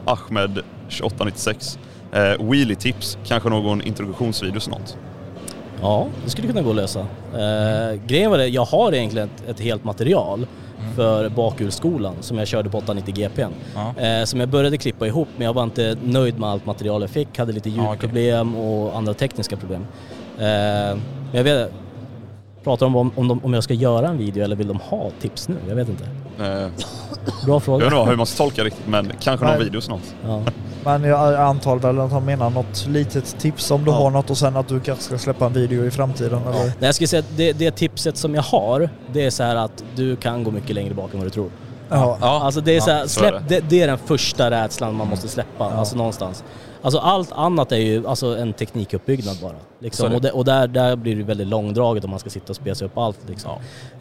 A: Ahmed 2896. Eh, wheelie tips, kanske någon introduktionsvideo snart?
I: Ja, det skulle kunna gå att lösa. Eh, grejen var det, jag har egentligen ett, ett helt material för bakhjulsskolan som jag körde på 890 GPn.
C: Ja.
I: Eh, som jag började klippa ihop men jag var inte nöjd med allt material jag fick, hade lite ljudproblem och andra tekniska problem. Eh, men jag vet Pratar de om, om, de, om jag ska göra en video eller vill de ha tips nu? Jag vet inte.
A: Eh,
I: Bra
A: jag
I: fråga.
A: vet inte hur man ska tolka riktigt men kanske någon
B: Nej.
A: video snart.
I: Ja.
B: Men jag antar väl att han menar något litet tips om du
A: Ja.
B: har något och sen att du kanske ska släppa en video i framtiden eller?
I: Nej, jag skulle säga att det, det tipset som jag har, det är så här att du kan gå mycket längre bak än vad du tror.
B: Ja.
C: Ja.
I: Alltså det är, så här,
A: så är
I: släpp, det. Det, är den första rädslan man måste släppa, alltså någonstans. Alltså allt annat är ju alltså en teknikuppbyggnad bara.
C: Så
I: Liksom. Och, det, och där, där blir det väldigt långdraget om man ska sitta och spesa upp allt. Liksom.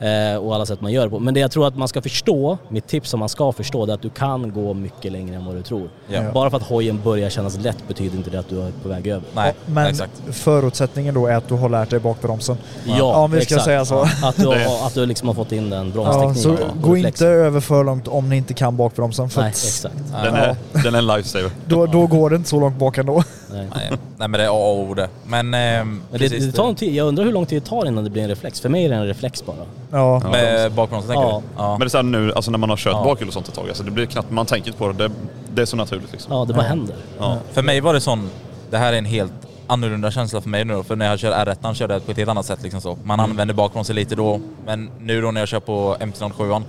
I: Eh, och alla sätt man gör det på. Men det jag tror att man ska förstå, mitt tips som man ska förstå, det är att du kan gå mycket längre än vad du tror.
C: Ja.
I: Bara för att hojen börjar kännas lätt betyder inte det att du är på väg över.
C: Nej,
B: Men
C: exakt.
B: förutsättningen då är att du har lärt dig bakbromsen.
I: Ja,
B: Om vi ska
I: exakt.
B: säga så.
I: Att du, har, att du liksom har fått in den
B: Ja,
I: bromstekniken.
B: så
I: och
B: gå
I: reflexen.
B: inte över för långt om ni inte kan bakbromsen. För
I: Nej, exakt.
A: Den är, den är en lifesaver.
B: då, då går det inte så långt bak ändå.
I: Nej.
C: Nej, nej men det är A och O det. Men, eh,
I: Men det, det tar en tid. Jag undrar hur lång tid det tar innan det blir en reflex. För mig är det en reflex bara.
B: Ja.
C: Med bakbromsen tänker
I: Ja.
C: du? Ja.
A: Men det är så här nu, alltså när man har kört
C: Ja.
A: bakhjul och sånt ett tag, alltså det blir knappt, man tänker inte på det, det, det är så naturligt liksom.
I: Ja, det bara händer.
A: Ja.
C: För mig var det sån, det här är en helt annorlunda känsla för mig nu då, för när jag kör R1 körde jag på ett helt annat sätt liksom så. Man
I: Mm.
C: använder bakbromsen lite då, men nu då när jag kör på MT-07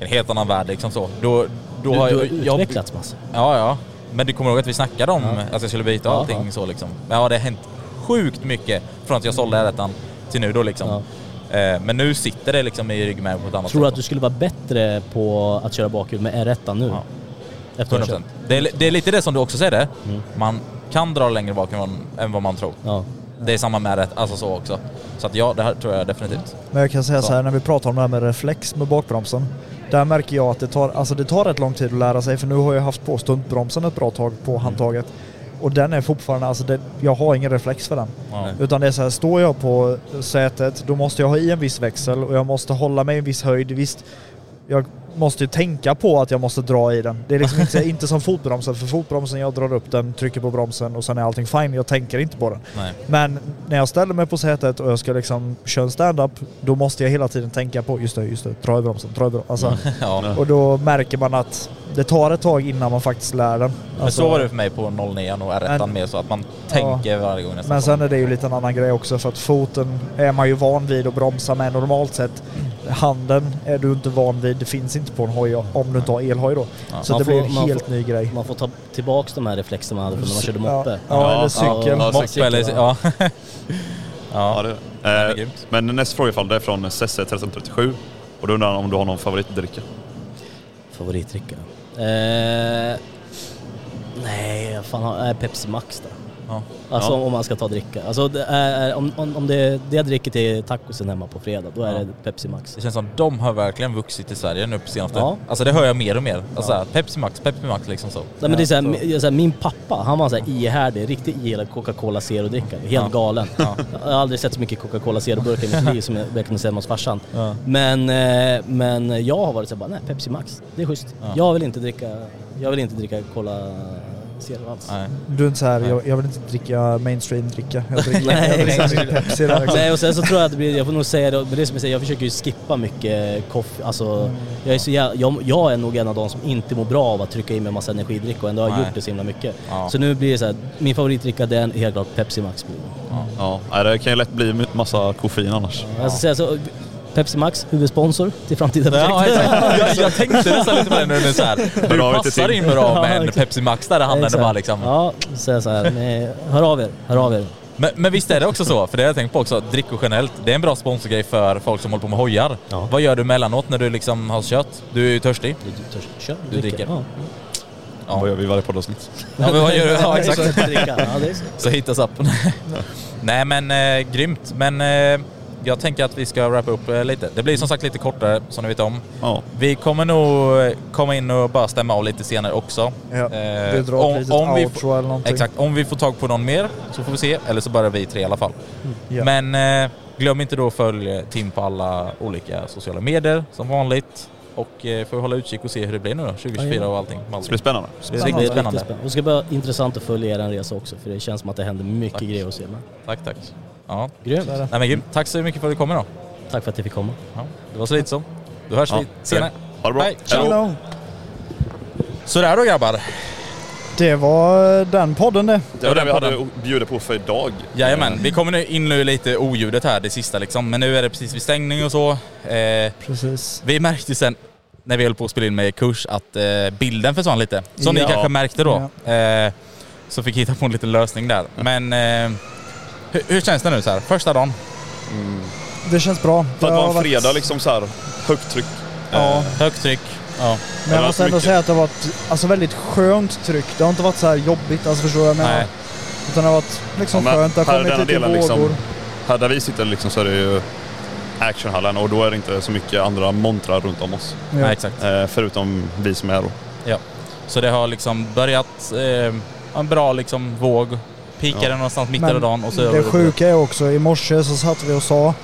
C: en helt annan värld liksom så. Då, då
I: Du,
C: har
I: du har
C: jag, jag,
I: utvecklats massor.
C: Ja, ja. Men du kommer ihåg att vi snackade om att jag skulle byta och
I: Ja,
C: allting
I: ja.
C: så liksom. Men ja, det har hänt sjukt mycket från att jag sålde R1 till nu då liksom. Eh, Men nu sitter det liksom i ryggmärgen på ett annat
I: Tror du
C: sätt.
I: att du skulle vara bättre på att köra bakhjul med R1 nu?
C: Ja.
I: Efter att ha
C: 100%.
I: kört?
C: Det är, det är lite det som du också säger det.
I: Mm.
C: Man kan dra längre bak än vad, man tror.
I: Ja.
C: Det är samma med rätt, alltså så också. Så att ja, det här tror jag definitivt.
B: Men jag kan säga
C: Så.
B: så här när vi pratar om det här med reflex med bakbromsen. Där märker jag att det tar, alltså det tar rätt lång tid att lära sig för nu har jag haft på stuntbromsen ett bra tag på handtaget. Och den är fortfarande, alltså det, jag har ingen reflex för den.
C: Ja.
B: Utan det är så här, står jag på sätet då måste jag ha i en viss växel och jag måste hålla mig i en viss höjd. Visst, jag måste ju tänka på att jag måste dra i den. Det är liksom inte, inte som fotbromsen, för fotbromsen jag drar upp den, trycker på bromsen och sen är allting fine. Jag tänker inte på den.
C: Nej.
B: Men när jag ställer mig på sätet och jag ska liksom köra en stand-up, då måste jag hela tiden tänka på just det, just det, dra i bromsen, dra i bromsen. Alltså,
C: Ja.
B: och då märker man att det tar ett tag innan man faktiskt lär den.
C: Men
B: Alltså,
C: så var det för mig på 09 och R1
B: Men-
C: med så att man tänker varje gång nästan.
B: Men sen är det ju lite en annan grej också för att foten är man ju van vid att bromsa med normalt sett. Handen är du inte van vid. Det finns inte på en hoj om du inte har elhoj då.
I: Ja.
B: Så
I: Man
B: det blir
I: får-
B: en
I: man
B: helt
I: får-
B: ny grej.
I: Man får ta tillbaks de här reflexerna man hade när man körde
B: Ja.
I: moppe.
B: Ja, eller cykel.
C: Ja, moppe eller, ja.
A: Ja,
C: ja.
A: det är. Eh. Men nästa frågefall det är från Sesse 1337 och då undrar han om du har någon favoritdricka?
I: Favoritdricka? Eh, nej, fan har är Pepsi Max då.
C: Ja.
I: Alltså
A: Ja.
I: om man ska ta dricka. Alltså det är, om, om, om det, det jag dricker till tacosen hemma på fredag, då är
C: Ja.
I: det Pepsi Max.
C: Det känns som de har verkligen vuxit i Sverige nu på senaste.
I: Ja.
C: Alltså det hör jag mer och mer. Alltså såhär, Pepsi Max, Pepsi Max liksom så.
I: Nej, men det är såhär, mi- såhär, min pappa, han var såhär ihärdig, riktigt ihärdig Coca-Cola Zero-drickare. Helt
C: Ja.
I: galen.
C: Ja.
I: Jag har aldrig sett så mycket Coca-Cola Zero-burkar i mitt liv som jag kunde se hemma hos farsan.
C: Ja.
I: Men, eh, men jag har varit såhär bara, nej Pepsi Max, det är schysst.
C: Ja.
I: Jag vill inte dricka, jag vill inte dricka Cola Zero alls.
C: Nej.
B: Du är inte så här,
C: Nej.
B: jag, jag vill inte dricka mainstream-dricka. Jag dricker,
I: Nej,
B: jag dricker mycket Pepsi där. liksom.
I: Nej och sen så tror jag att det blir, jag får nog säga det, men det som jag säger, jag försöker ju skippa mycket kaffe, alltså jag är så jävla, jag, jag är nog en av de som inte mår bra av att trycka i mig massa energidryck och ändå har
C: Nej.
I: gjort det så himla mycket.
C: Ja.
I: Så nu blir det så här, min favoritdricka det är helt klart Pepsi Max.
A: Ja, nej, det kan ju lätt bli massa koffein annars.
I: Jag ska säga så, Pepsi Max, huvudsponsor till framtida
C: Ja,
I: projekt.
C: exakt. jag, jag tänkte nästan lite på det nu, nu så här. Du passar in bra
I: Ja,
C: med en. Pepsi Max där och
I: Exakt.
C: bara liksom.
I: Ja, så jag så här, nej, hör av er, hör av er.
C: Men, men visst är det också så, för det har jag tänkt på också, drickor generellt, det är en bra sponsorgrej för folk som håller på med hojar.
I: Ja.
C: Vad gör du mellanåt när du liksom har kött? Du är ju törstig.
I: Du, du, törs- kör,
C: Du dricker.
I: Ja.
A: Vad gör vi varje poddavsnitt?
C: Ja, men vad gör du? Ja, exakt.
I: Ja, det. Så
C: hittas appen. Nej men eh, grymt. Men eh, jag tänker att vi ska wrappa upp eh, lite. Det blir som sagt lite kortare som ni vet om.
A: Ja.
C: Vi kommer nog eh, komma in och bara stämma av lite senare också.
B: Ja,
C: Eh,
B: vi drar
C: om-
B: ett
C: om vi
B: outro eller någonting.
C: Exakt, om vi får tag på någon mer så får vi se. Eller så börjar vi tre i alla fall.
B: Ja.
C: Men eh, glöm inte då att följa Tim på alla olika sociala medier som vanligt. Och eh, får hålla utkik och se hur det blir nu då, 2024 och allting.
A: Det blir spännande.
C: Det blir riktigt spännande.
I: Och det ska bli intressant att följa er resa också för det känns som att det händer mycket
C: Tack.
I: grejer att se. Men.
C: Tack, tack. Ja.
I: Grymt.
C: Nej, men grymt. Tack så mycket för att du kommer då.
I: Tack för att jag fick komma.
C: Ja, det var så lite så. Då hörs
A: Ja,
C: vi senare.
A: Ha det bra.
C: Hej.
A: Hej.
C: Sådär då grabbar.
B: Det var den podden det.
A: Det var det vi
C: den
A: hade att bjuda på för idag.
C: Jajamän, vi kommer nu in nu lite oljudet här, det sista liksom. Men nu är det precis vid stängning och så. Eh,
B: Precis.
C: vi märkte sen när vi höll på att spela in med kurs att eh, bilden försvann lite. Som
B: Ja.
C: ni kanske märkte då. Eh, så fick hitta på en liten lösning där. Men eh, hur, hur känns det nu så här? Första dagen?
B: Det känns bra.
A: För att
B: Det
A: vara en
B: varit-
A: fredag liksom så här högt tryck.
B: Ja.
C: Högt tryck. Ja.
B: Men jag måste ändå
A: varit
B: säga att det har varit alltså, väldigt skönt tryck. Det har inte varit så här jobbigt, alltså förstår du vad jag menar?
C: Nej.
B: Utan det har varit liksom
A: Ja,
B: skönt. Det har kommit
A: denna
B: lite
A: delen
B: vågor.
A: liksom- Här där vi sitter liksom så är det ju actionhallen och då är det inte så mycket andra montrar runt om oss.
B: Ja.
C: Nej, exakt.
A: Eh, förutom vi som är här då.
C: Ja. Så det har liksom börjat eh, en bra liksom våg. Pikade
A: Ja.
C: någonstans
B: Men
C: av dagen och så...
B: det sjuka är också, i morse så satt vi och sa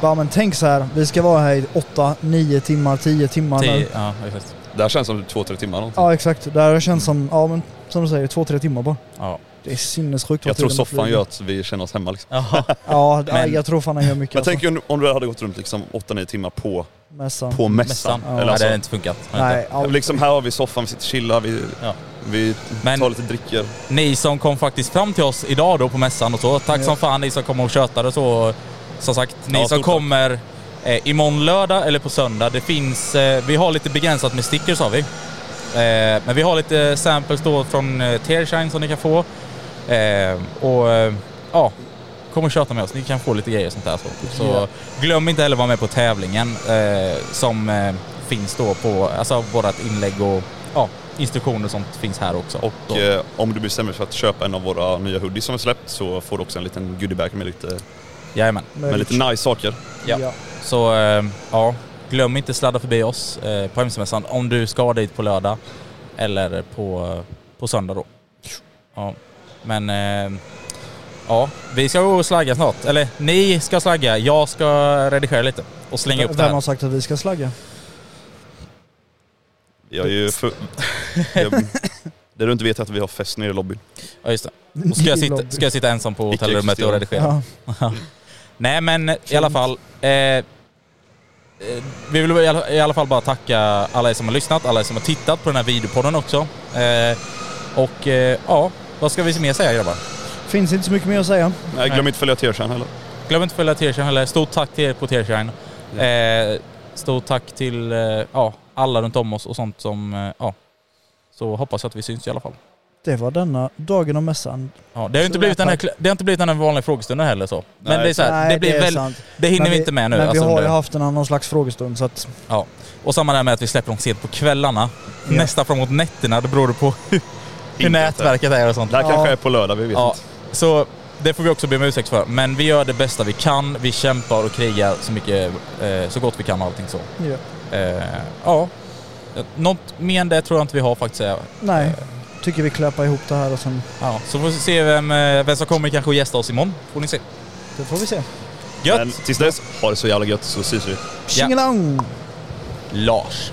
B: bara, men tänk så här, vi ska vara här i 8, 9 timmar, 10 timmar nu.
C: Tio, ja, exakt.
A: Det här känns som två, tre timmar någonting.
B: Ja exakt, det här känns som, ja men som du säger, 2-3 timmar bara.
C: Ja.
B: Det är sinnessjukt
A: Jag tror soffan gör att vi känner oss hemma liksom.
B: Ja,
C: Men-
B: jag tror fan han gör mycket
A: Men
B: alltså.
A: tänk om du hade gått runt liksom 8-9 timmar på,
B: Mässan.
A: på mässan.
C: Mässan.
B: Ja.
C: Nej,
A: Eller
C: det hade
A: alltså,
C: inte funkat.
B: Nej, ja,
A: liksom här har vi soffan, vi sitter chilla, vi,
C: Ja.
A: vi
C: Men-
A: tar lite drickor.
C: Ni som kom faktiskt fram till oss idag då på mässan och så. Tack
B: Ja.
C: som fan ni som kommer och tjötade så. Som sagt, ni
A: Ja,
C: som kommer eh, imorgon lördag eller på söndag. Det finns, eh, vi har lite begränsat med stickers har vi. Eh, men vi har lite samples då från eh, Tearshine som ni kan få. Eh, och eh, ja, kom och köta med oss. Ni kan få lite grejer och sånt där. Så, så
B: Ja.
C: glöm inte heller att vara med på tävlingen eh, som eh, finns då på, alltså vårat inlägg och ja, instruktioner och sånt finns här också.
A: Och eh, om du bestämmer dig för att köpa en av våra nya hoodies som vi släppt så får du också en liten goodiebag med lite,
C: Jajamän.
A: med lite nice saker.
C: Ja.
B: Ja.
C: Så eh, ja, glöm inte sladda förbi oss på MC-mässan om du ska dit på lördag eller på, på söndag då. Ja. Men eh, ja, vi ska gå och slagga snart. Eller ni ska slagga, jag ska redigera lite och slänga upp det
B: Vem har
C: här.
B: sagt att vi ska slagga?
A: Jag är ju för... jag, det du inte vet är att vi har fest nere i lobbyn.
C: Ja, just det. Och ska, jag sitta, ska jag sitta ensam på hotellrummet och redigera?
B: Ja.
C: Nej men i alla fall. Eh, eh, vi vill i alla, i alla fall bara tacka alla er som har lyssnat, alla er som har tittat på den här videopodden också. Eh, och eh, ja, vad ska vi mer säga grabbar?
B: Finns inte så mycket mer att säga.
A: Nej, glöm inte att följa Tearshine heller.
C: Glöm inte att följa Tearshine heller. Stort tack till er på Tearshine. Eh, stort tack till eh, ja, alla runt om oss och sånt som, eh, ja. Så hoppas jag att vi syns i alla fall.
B: Det var denna dagen om mässan.
C: Ja, det har inte blivit den här, det har inte blivit den här vanliga frågestunden heller så. Men
A: Nej.
C: det är så här,
B: Nej,
C: det blir
B: det är
C: väl,
B: sant.
C: det hinner
B: Men
C: vi inte med nu.
B: Men
C: alltså
B: vi har ju haft en annan slags frågestund så att...
C: Ja. Och samma där med att vi släpper dem sent på kvällarna.
B: Ja.
C: Nästa framåt nätterna, det beror på hur, hur nätverket är och sånt.
A: Det här
B: Ja.
A: kanske är på lördag, vi vet
C: Ja,
A: inte.
C: så det får vi också be om ursäkt för. Men vi gör det bästa vi kan. Vi kämpar och krigar så mycket, eh, så gott vi kan och allting så.
B: Ja.
C: Eh, ja. Något mer än det tror jag inte vi har faktiskt.
B: Nej, tycker vi klappar ihop det här och sen...
C: Ja, så får vi se vem, eh, vem som kommer kanske och gästa oss imorgon. Får ni se.
B: Det får vi se.
C: Gött!
A: Men tills dess, ha det så jävla gött så syns vi.
B: Tjingelang!
C: Lars.